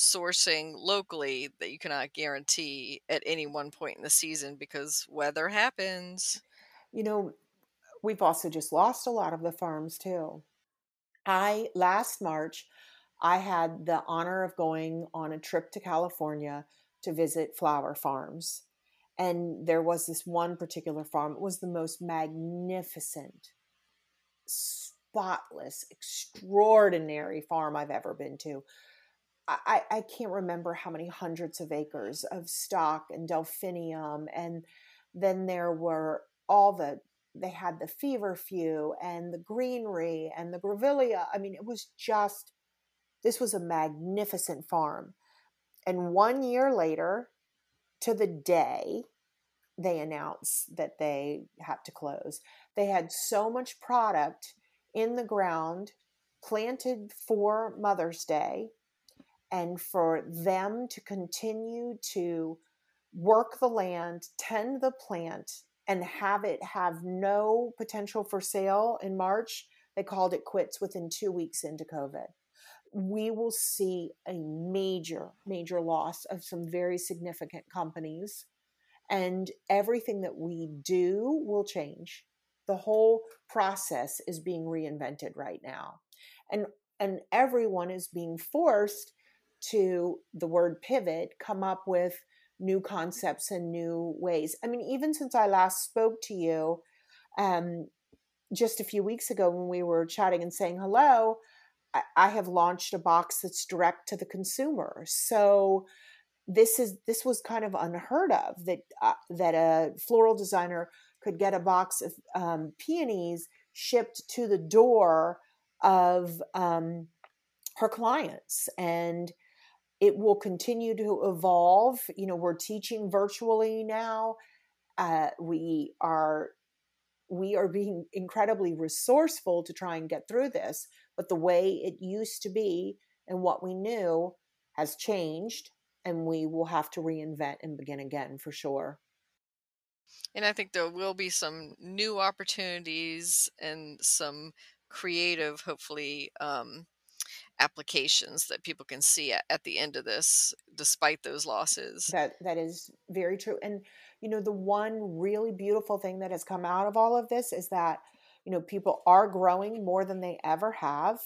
sourcing locally that you cannot guarantee at any one point in the season because weather happens. You know, we've also just lost a lot of the farms too. I last March I had the honor of going on a trip to California to visit flower farms. And there was this one particular farm. It was the most magnificent, spotless, extraordinary farm I've ever been to. I, I can't remember how many hundreds of acres of stock and delphinium. And then there were all the, they had the feverfew and the greenery and the grevillea. I mean, it was just, this was a magnificent farm. And one year later, to the day, they announced that they had to close. They had so much product in the ground planted for Mother's Day and for them to continue to work the land, tend the plant, and have it have no potential for sale in March. They called it quits within two weeks into COVID we will see a major, major loss of some very significant companies. And everything that we do will change. The whole process is being reinvented right now. And and everyone is being forced to the word pivot come up with new concepts and new ways. I mean, even since I last spoke to you, um, just a few weeks ago when we were chatting and saying hello, I, have launched a box that's direct to the consumer. So this is this was kind of unheard of that uh, that a floral designer could get a box of um, peonies shipped to the door of um, her clients and it will continue to evolve you know we're teaching virtually now uh, we are we are being incredibly resourceful to try and get through this but the way it used to be and what we knew has changed and we will have to reinvent and begin again for sure. And I think there will be some new opportunities and some creative, hopefully, um, applications that people can see at, at the end of this, despite those losses. That that is very true. And you know, the one really beautiful thing that has come out of all of this is that you know people are growing more than they ever have.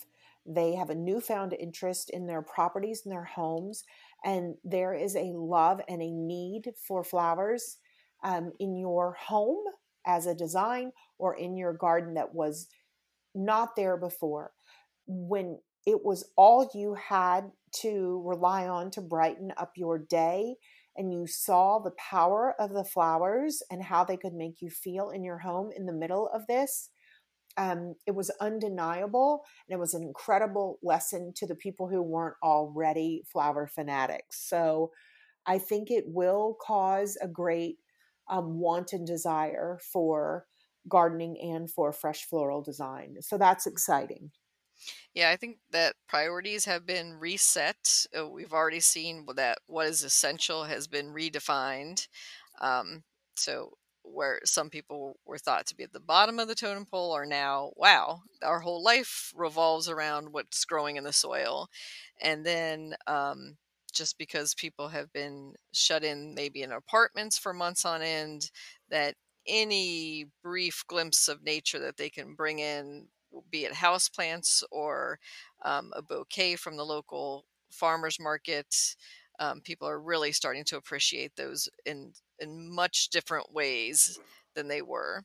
They have a newfound interest in their properties and their homes, and there is a love and a need for flowers um, in your home as a design or in your garden that was not there before. When it was all you had to rely on to brighten up your day, and you saw the power of the flowers and how they could make you feel in your home in the middle of this. Um, it was undeniable and it was an incredible lesson to the people who weren't already flower fanatics. So I think it will cause a great um, want and desire for gardening and for fresh floral design. So that's exciting. Yeah, I think that priorities have been reset. Uh, we've already seen that what is essential has been redefined. Um, so, where some people were thought to be at the bottom of the totem pole are now, wow, our whole life revolves around what's growing in the soil. And then, um, just because people have been shut in maybe in apartments for months on end, that any brief glimpse of nature that they can bring in, be it house plants or um, a bouquet from the local farmers market, um, people are really starting to appreciate those in in much different ways than they were.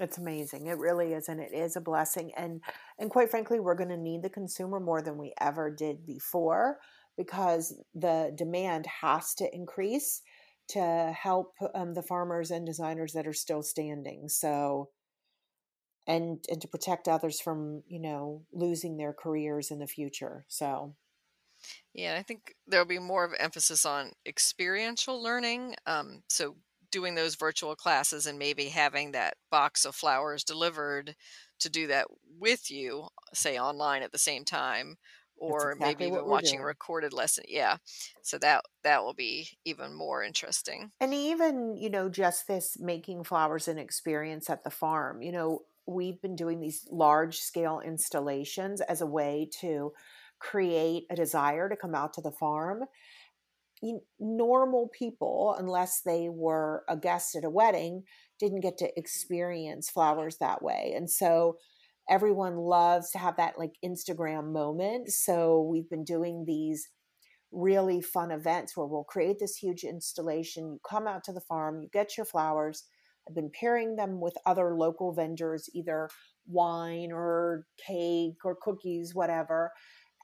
It's amazing. It really is, and it is a blessing. And and quite frankly, we're going to need the consumer more than we ever did before because the demand has to increase to help um, the farmers and designers that are still standing. So, and and to protect others from you know losing their careers in the future. So, yeah, I think there'll be more of emphasis on experiential learning. Um, so doing those virtual classes and maybe having that box of flowers delivered to do that with you, say online at the same time, or exactly maybe even watching a recorded lesson. Yeah. So that that will be even more interesting. And even, you know, just this making flowers an experience at the farm. You know, we've been doing these large scale installations as a way to create a desire to come out to the farm. Normal people, unless they were a guest at a wedding, didn't get to experience flowers that way. And so everyone loves to have that like Instagram moment. So we've been doing these really fun events where we'll create this huge installation. You come out to the farm, you get your flowers. I've been pairing them with other local vendors, either wine or cake or cookies, whatever.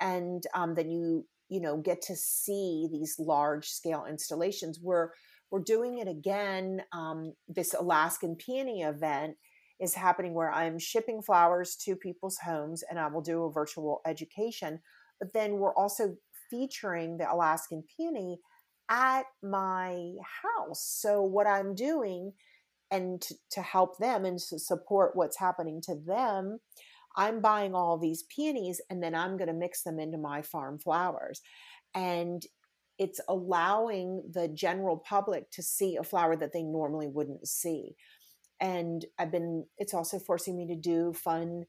And um, then you, you know, get to see these large scale installations. We're we're doing it again. Um, this Alaskan peony event is happening where I'm shipping flowers to people's homes and I will do a virtual education. But then we're also featuring the Alaskan peony at my house. So, what I'm doing and to, to help them and to support what's happening to them, I'm buying all these peonies and then I'm going to mix them into my farm flowers. And it's allowing the general public to see a flower that they normally wouldn't see and I've been. It's also forcing me to do fun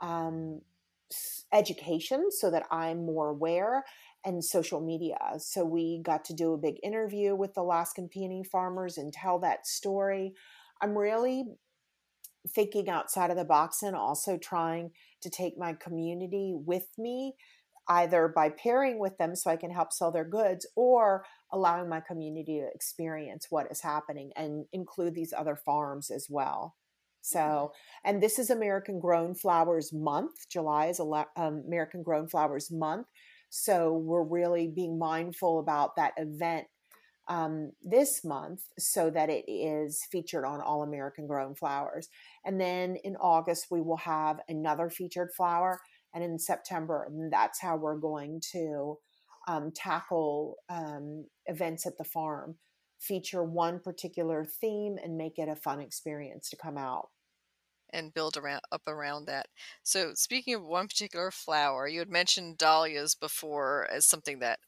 um, education so that I'm more aware and social media. So we got to do a big interview with the Alaskan peony farmers and tell that story. I'm really thinking outside of the box and also trying to take my community with me either by pairing with them so I can help sell their goods or allowing my community to experience what is happening and include these other farms as well. Mm-hmm. So, and this is American Grown Flowers Month. July is um, American Grown Flowers Month. So, we're really being mindful about that event um, this month so that it is featured on All American Grown Flowers. And then in August, we will have another featured flower. And in September, and that's how we're going to um, tackle um, events at the farm, feature one particular theme and make it a fun experience to come out. and build around up around that. So speaking of one particular flower, you had mentioned dahlias before as something that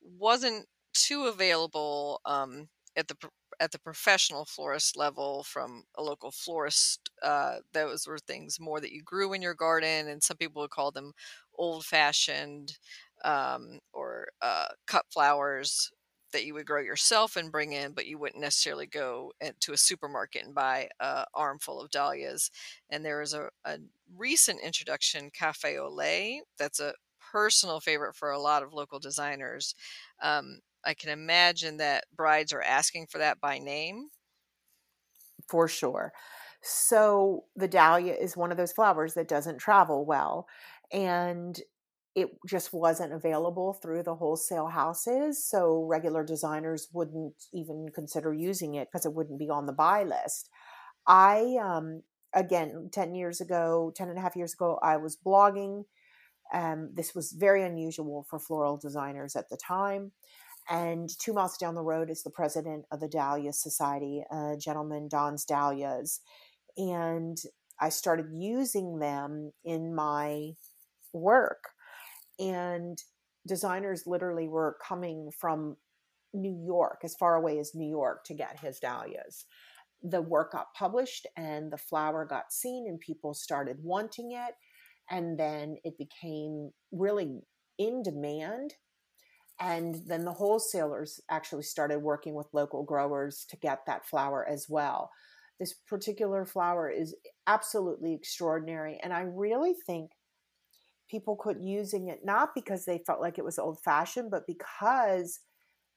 wasn't too available um, at the at the professional florist level from a local florist. Uh, those were things more that you grew in your garden, and some people would call them old fashioned um, or uh, cut flowers that you would grow yourself and bring in, but you wouldn't necessarily go to a supermarket and buy a armful of dahlias. And there is a, a recent introduction, Cafe Lait, that's a personal favorite for a lot of local designers. Um, I can imagine that brides are asking for that by name. For sure. So the dahlia is one of those flowers that doesn't travel well. And it just wasn't available through the wholesale houses. So regular designers wouldn't even consider using it because it wouldn't be on the buy list. I, um, again, 10 years ago, 10 and a half years ago, I was blogging. Um, this was very unusual for floral designers at the time. And two miles down the road is the president of the Dahlia Society, a gentleman, Don's Dahlias. And I started using them in my work and designers literally were coming from New York, as far away as New York, to get his dahlias. The work got published and the flower got seen, and people started wanting it. And then it became really in demand. And then the wholesalers actually started working with local growers to get that flower as well. This particular flower is absolutely extraordinary. And I really think people quit using it not because they felt like it was old fashioned, but because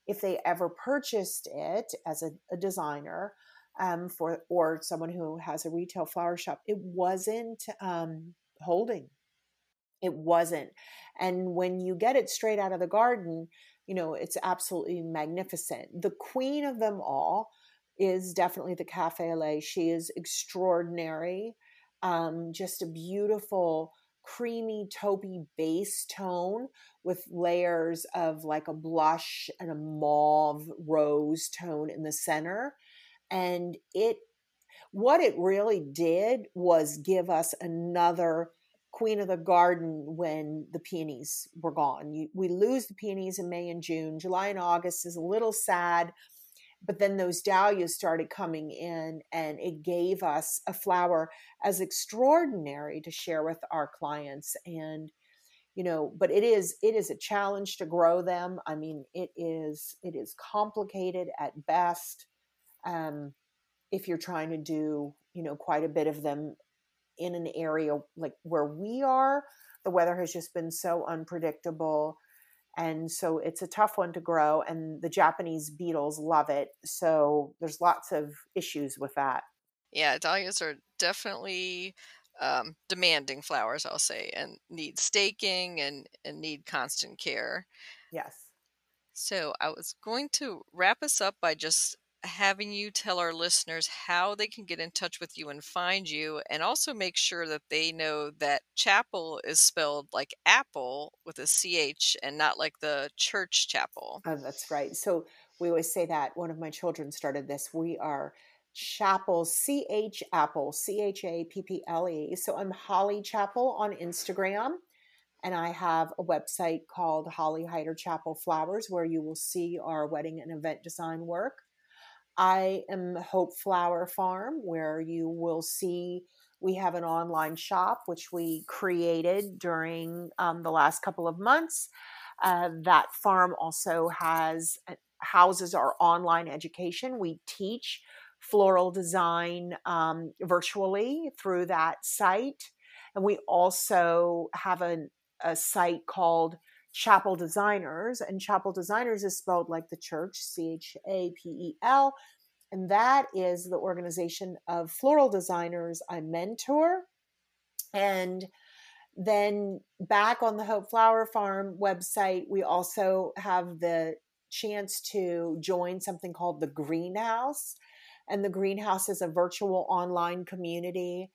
if they ever purchased it as a, a designer um, for or someone who has a retail flower shop, it wasn't um, holding. It wasn't. And when you get it straight out of the garden, you know, it's absolutely magnificent. The queen of them all is definitely the Cafe Lait. She is extraordinary. Um, just a beautiful creamy taupey base tone with layers of like a blush and a mauve rose tone in the center and it what it really did was give us another queen of the garden when the peonies were gone. You, we lose the peonies in may and june. July and august is a little sad but then those dahlias started coming in and it gave us a flower as extraordinary to share with our clients. And you know but it is it is a challenge to grow them. I mean it is it is complicated at best um if you're trying to do you know quite a bit of them in an area like where we are the weather has just been so unpredictable and so it's a tough one to grow and the japanese beetles love it so there's lots of issues with that. Yeah dahlias are definitely um, demanding flowers i'll say and need staking and, and need constant care. Yes. So i was going to wrap us up by just having you tell our listeners how they can get in touch with you and find you, and also make sure that they know that Chapple is spelled like apple with a CH and not like the church chapel. Oh, that's right. So we always say that. One of my children started this. We are Chapple, C H Apple, C H A P P L E. So I'm Holly Chapple on Instagram. And I have a website called Holly Heider Chapple Flowers where you will see our wedding and event design work. I am Hope Flower Farm, where you will see we have an online shop which we created during um, the last couple of months. Uh, that farm also has uh, houses our online education. We teach floral design um, virtually through that site, and we also have a, a site called Chapel Designers, and Chapel Designers is spelled like the church, C H A P E L. And that is the organization of floral designers I mentor. And then back on the Hope Flower Farm website, we also have the chance to join something called the Greenhouse. And the Greenhouse is a virtual online community.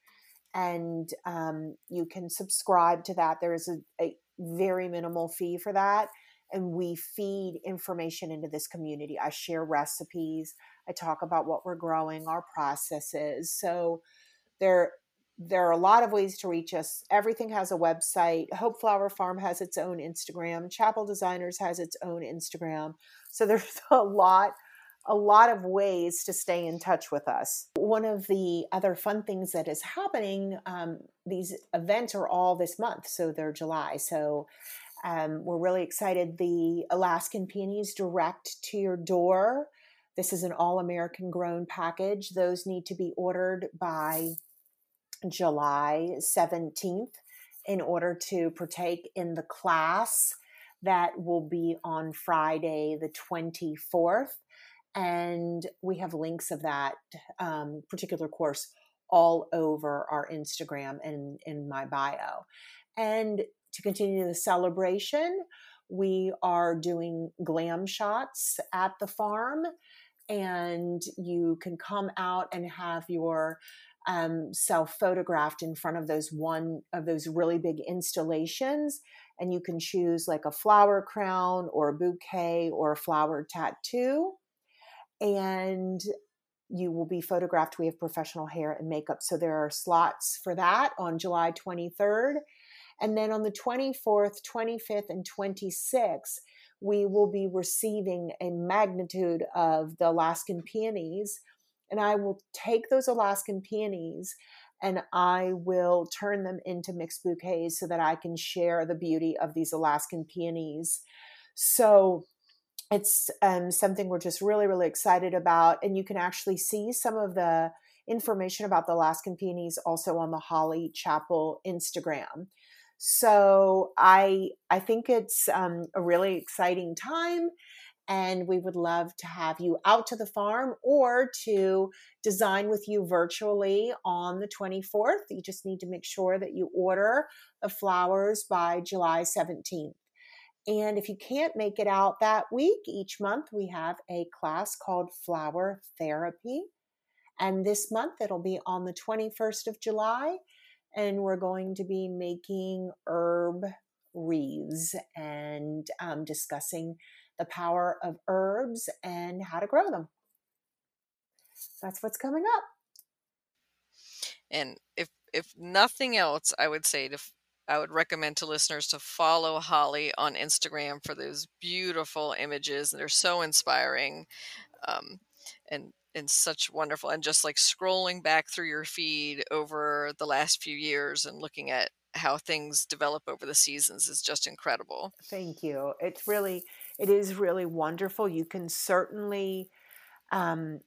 And um, you can subscribe to that. There is a, a very minimal fee for that. And we feed information into this community. I share recipes. I talk about what we're growing, our processes. So there there are a lot of ways to reach us. Everything has a website. Hope Flower Farm has its own Instagram. Chapel Designers has its own Instagram. So there's a lot a lot of ways to stay in touch with us. One of the other fun things that is happening, um, these events are all this month, so they're July. So um, we're really excited. The Alaskan peonies direct to your door. This is an all American grown package. Those need to be ordered by July 17th in order to partake in the class that will be on Friday, the 24th. And we have links of that um, particular course all over our Instagram and in my bio. And to continue the celebration, we are doing glam shots at the farm, and you can come out and have your um, self photographed in front of those one of those really big installations. And you can choose like a flower crown or a bouquet or a flower tattoo. And you will be photographed. We have professional hair and makeup. So there are slots for that on July 23rd. And then on the 24th, 25th, and 26th, we will be receiving a magnitude of the Alaskan peonies and I will take those Alaskan peonies and I will turn them into mixed bouquets so that I can share the beauty of these Alaskan peonies. So it's um, something we're just really, really excited about. And you can actually see some of the information about the Alaskan peonies also on the Holly Chapple Instagram. So I I think it's um, a really exciting time and we would love to have you out to the farm or to design with you virtually on the 24th. You just need to make sure that you order the flowers by July 17th. And if you can't make it out that week, each month we have a class called Flower Therapy. And this month it'll be on the 21st of July. And we're going to be making herb wreaths and um, discussing the power of herbs and how to grow them. That's what's coming up. And if if nothing else, I would say to I would recommend to listeners to follow Holly on Instagram for those beautiful images. They're so inspiring, um, and and such wonderful. And just like scrolling back through your feed over the last few years and looking at how things develop over the seasons is just incredible. Thank you. It's really it is really wonderful. You can certainly, um,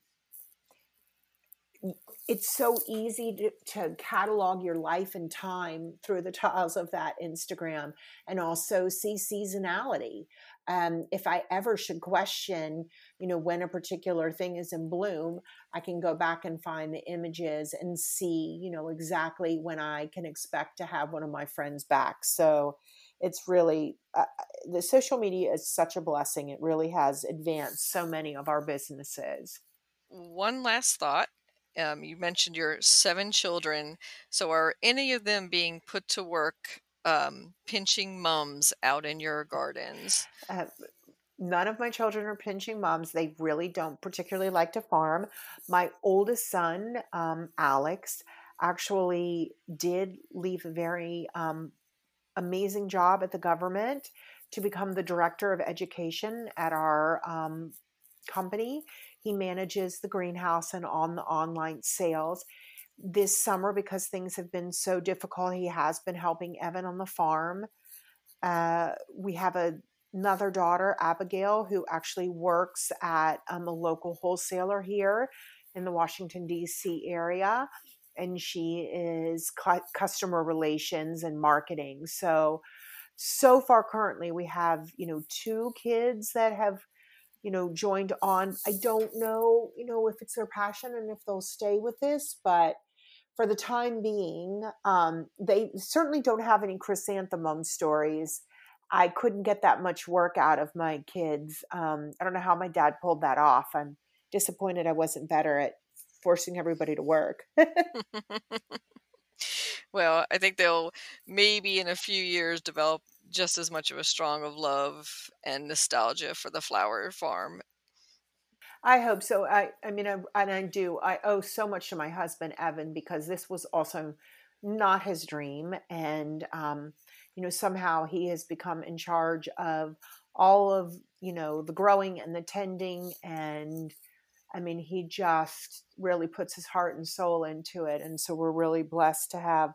it's so easy to, to, catalog your life and time through the tiles of that Instagram and also see seasonality. Um, if I ever should question, you know, when a particular thing is in bloom, I can go back and find the images and see, you know, exactly when I can expect to have one of my friends back. So it's really uh, the social media is such a blessing. It really has advanced so many of our businesses. One last thought. Um, you mentioned your seven children. So, are any of them being put to work um, pinching mums out in your gardens? Uh, none of my children are pinching mums. They really don't particularly like to farm. My oldest son, um, Alex, actually did leave a very um, amazing job at the government to become the director of education at our um, company. He manages the greenhouse and on the online sales. This summer, because things have been so difficult, he has been helping Evan on the farm. Uh, we have a, another daughter, Abigail, who actually works at um, a local wholesaler here in the Washington, D.C. area and she is cu- customer relations and marketing. So, so far currently we have, you know, two kids that have, you know, joined on. I don't know, you know, if it's their passion and if they'll stay with this, but for the time being, um, they certainly don't have any chrysanthemum stories. I couldn't get that much work out of my kids. Um, I don't know how my dad pulled that off. I'm disappointed I wasn't better at forcing everybody to work. well, I think they'll maybe in a few years develop just as much of a strong of love and nostalgia for the flower farm. I hope so. I, I mean, I, and I do. I owe so much to my husband Evan because this was also not his dream. And, um, you know, somehow he has become in charge of all of, you know, the growing and the tending. And I mean, he just really puts his heart and soul into it. And so we're really blessed to have,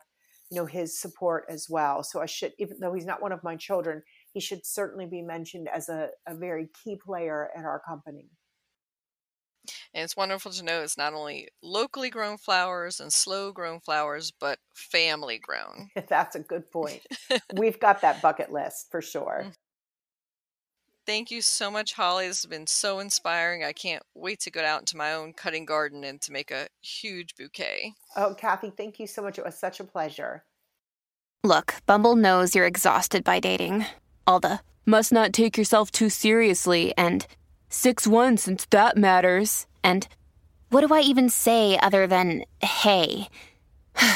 you know, his support as well. So I should, even though he's not one of my children, he should certainly be mentioned as a, a very key player at our company. And it's wonderful to know it's not only locally grown flowers and slow grown flowers, but family grown. That's a good point. We've got that bucket list for sure. Mm. Thank you so much, Holly. This has been so inspiring. I can't wait to go out into my own cutting garden and to make a huge bouquet. Oh, Kathy, thank you so much. It was such a pleasure. Look, Bumble knows you're exhausted by dating. All the must not take yourself too seriously and 6 1 since that matters. And what do I even say other than hey?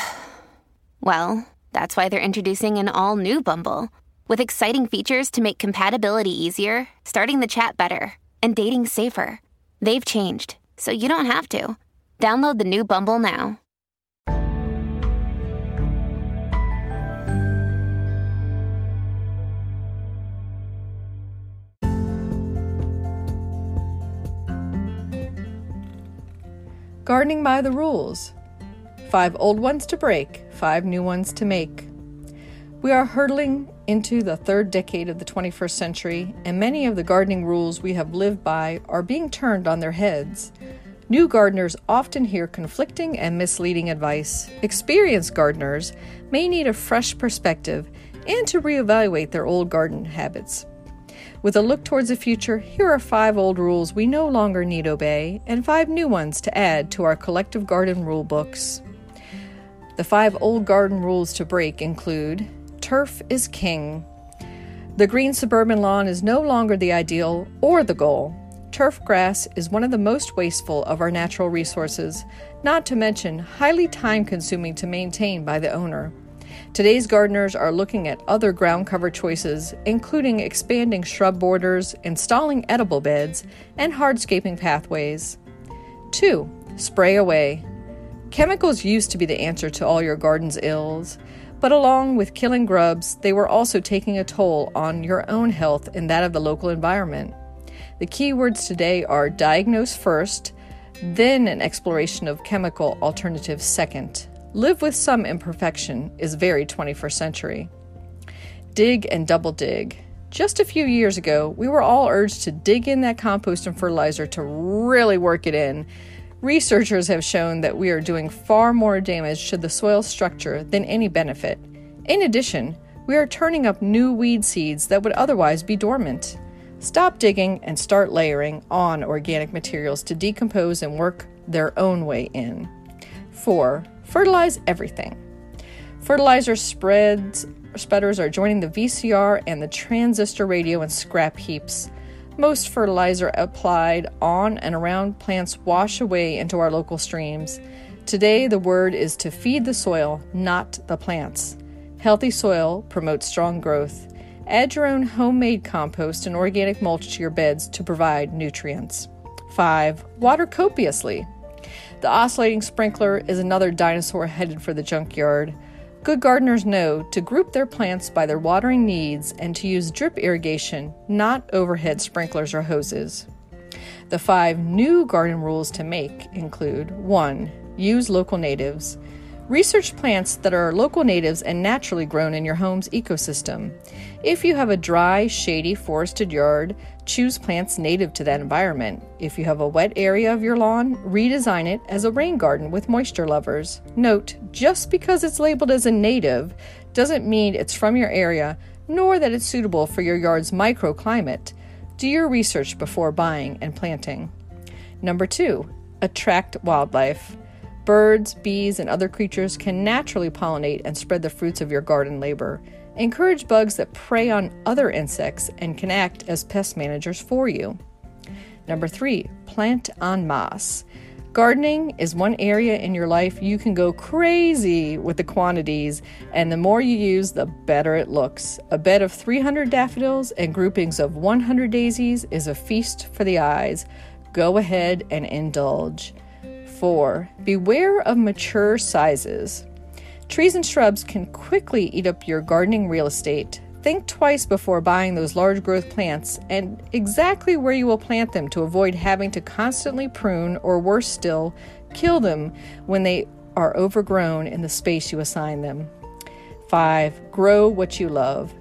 well, that's why they're introducing an all new Bumble with exciting features to make compatibility easier, starting the chat better, and dating safer. They've changed, so you don't have to. Download the new Bumble now. Gardening by the rules. Five old ones to break, five new ones to make. We are hurtling into the third decade of the 21st century, and many of the gardening rules we have lived by are being turned on their heads. New gardeners often hear conflicting and misleading advice. Experienced gardeners may need a fresh perspective and to reevaluate their old garden habits. With a look towards the future, here are five old rules we no longer need obey, and five new ones to add to our collective garden rule books. The five old garden rules to break include turf is king. The green suburban lawn is no longer the ideal or the goal. Turf grass is one of the most wasteful of our natural resources, not to mention highly time consuming to maintain by the owner. Today's gardeners are looking at other ground cover choices, including expanding shrub borders, installing edible beds, and hardscaping pathways. 2. Spray away. Chemicals used to be the answer to all your garden's ills. But along with killing grubs, they were also taking a toll on your own health and that of the local environment. The key words today are diagnose first, then an exploration of chemical alternatives second. Live with some imperfection is very 21st century. Dig and double dig. Just a few years ago, we were all urged to dig in that compost and fertilizer to really work it in Researchers have shown that we are doing far more damage to the soil structure than any benefit. In addition, we are turning up new weed seeds that would otherwise be dormant. Stop digging and start layering on organic materials to decompose and work their own way in. 4. Fertilize everything. Fertilizer spreads spreaders are joining the VCR and the transistor radio and scrap heaps. Most fertilizer applied on and around plants wash away into our local streams. Today, the word is to feed the soil, not the plants. Healthy soil promotes strong growth. Add your own homemade compost and organic mulch to your beds to provide nutrients. 5. Water copiously. The oscillating sprinkler is another dinosaur headed for the junkyard. Good gardeners know to group their plants by their watering needs and to use drip irrigation, not overhead sprinklers or hoses. The five new garden rules to make include 1. Use local natives. Research plants that are local natives and naturally grown in your home's ecosystem. If you have a dry, shady, forested yard, choose plants native to that environment. If you have a wet area of your lawn, redesign it as a rain garden with moisture lovers. Note, just because it's labeled as a native doesn't mean it's from your area, nor that it's suitable for your yard's microclimate. Do your research before buying and planting. Number two, attract wildlife. Birds, bees, and other creatures can naturally pollinate and spread the fruits of your garden labor. Encourage bugs that prey on other insects and can act as pest managers for you. Number three, plant en masse. Gardening is one area in your life you can go crazy with the quantities, and the more you use, the better it looks. A bed of 300 daffodils and groupings of 100 daisies is a feast for the eyes. Go ahead and indulge. 4. Beware of mature sizes. Trees and shrubs can quickly eat up your gardening real estate. Think twice before buying those large growth plants and exactly where you will plant them to avoid having to constantly prune or worse still, kill them when they are overgrown in the space you assign them. 5. Grow what you love.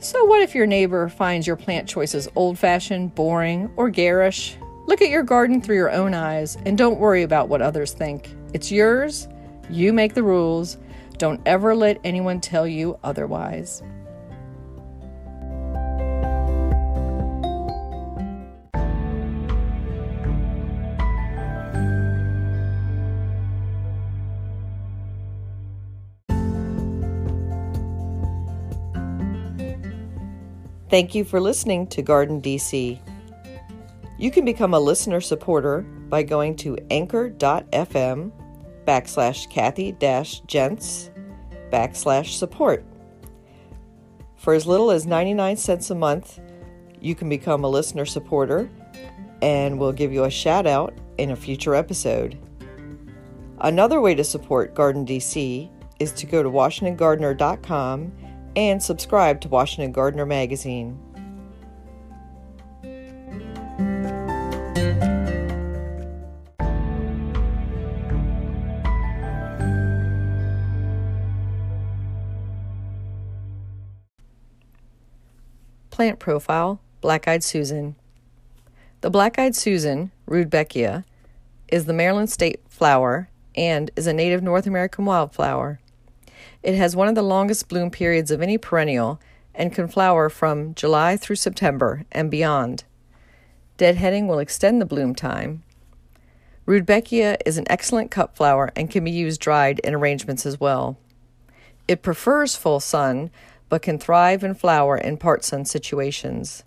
So, what if your neighbor finds your plant choices old fashioned, boring, or garish? Look at your garden through your own eyes and don't worry about what others think. It's yours, you make the rules. Don't ever let anyone tell you otherwise. Thank you for listening to Garden DC. You can become a listener supporter by going to anchor.fm backslash Kathy Jentz backslash support. For as little as 99 cents a month, you can become a listener supporter and we'll give you a shout out in a future episode. Another way to support Garden DC is to go to WashingtonGardener.com and subscribe to Washington Gardener Magazine. Plant profile Black eyed Susan. The black eyed Susan, Rudbeckia, is the Maryland state flower and is a native North American wildflower. It has one of the longest bloom periods of any perennial and can flower from July through September and beyond. Deadheading will extend the bloom time. Rudbeckia is an excellent cut flower and can be used dried in arrangements as well. It prefers full sun, but can thrive and flower in part sun situations.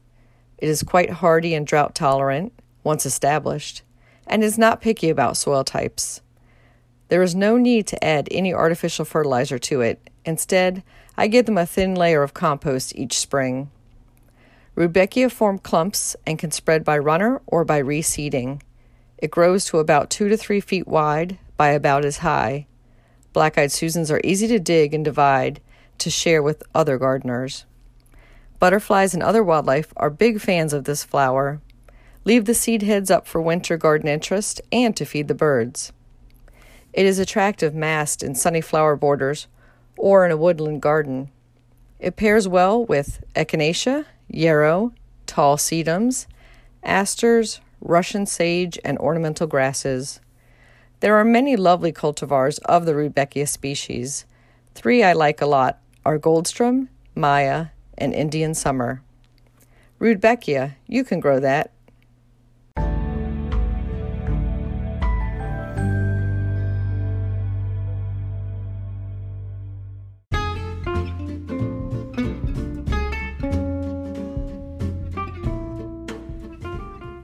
It is quite hardy and drought tolerant, once established, and is not picky about soil types. There is no need to add any artificial fertilizer to it. Instead, I give them a thin layer of compost each spring. Rudbeckia form clumps and can spread by runner or by reseeding. It grows to about two to three feet wide by about as high. Black eyed Susans are easy to dig and divide to share with other gardeners. Butterflies and other wildlife are big fans of this flower. Leave the seed heads up for winter garden interest and to feed the birds. It is attractive massed in sunny flower borders or in a woodland garden. It pairs well with echinacea, yarrow, tall sedums, asters, Russian sage, and ornamental grasses. There are many lovely cultivars of the Rudbeckia species. Three I like a lot are Goldsturm, Maya, and Indian Summer. Rudbeckia, you can grow that.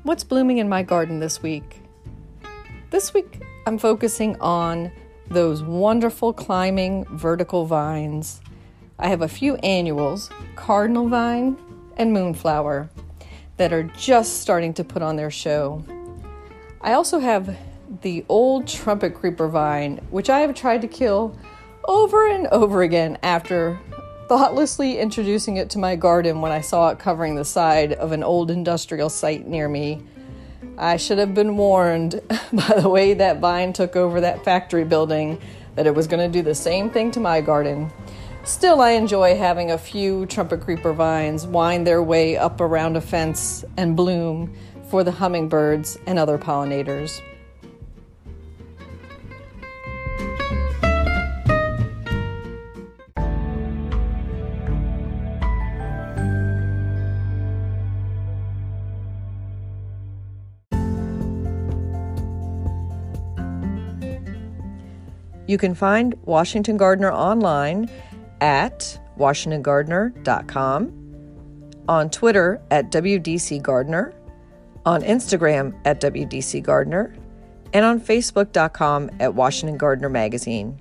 What's blooming in my garden this week? This week I'm focusing on those wonderful climbing vertical vines. I have a few annuals, cardinal vine and moonflower, that are just starting to put on their show. I also have the old trumpet creeper vine, which I have tried to kill over and over again after thoughtlessly introducing it to my garden when I saw it covering the side of an old industrial site near me. I should have been warned by the way that vine took over that factory building that it was going to do the same thing to my garden. Still, I enjoy having a few trumpet creeper vines wind their way up around a fence and bloom for the hummingbirds and other pollinators. You can find Washington Gardener online at WashingtonGardener.com, on Twitter at WDCGardener, on Instagram at WDCGardener, and on Facebook.com at Washington Gardener Magazine.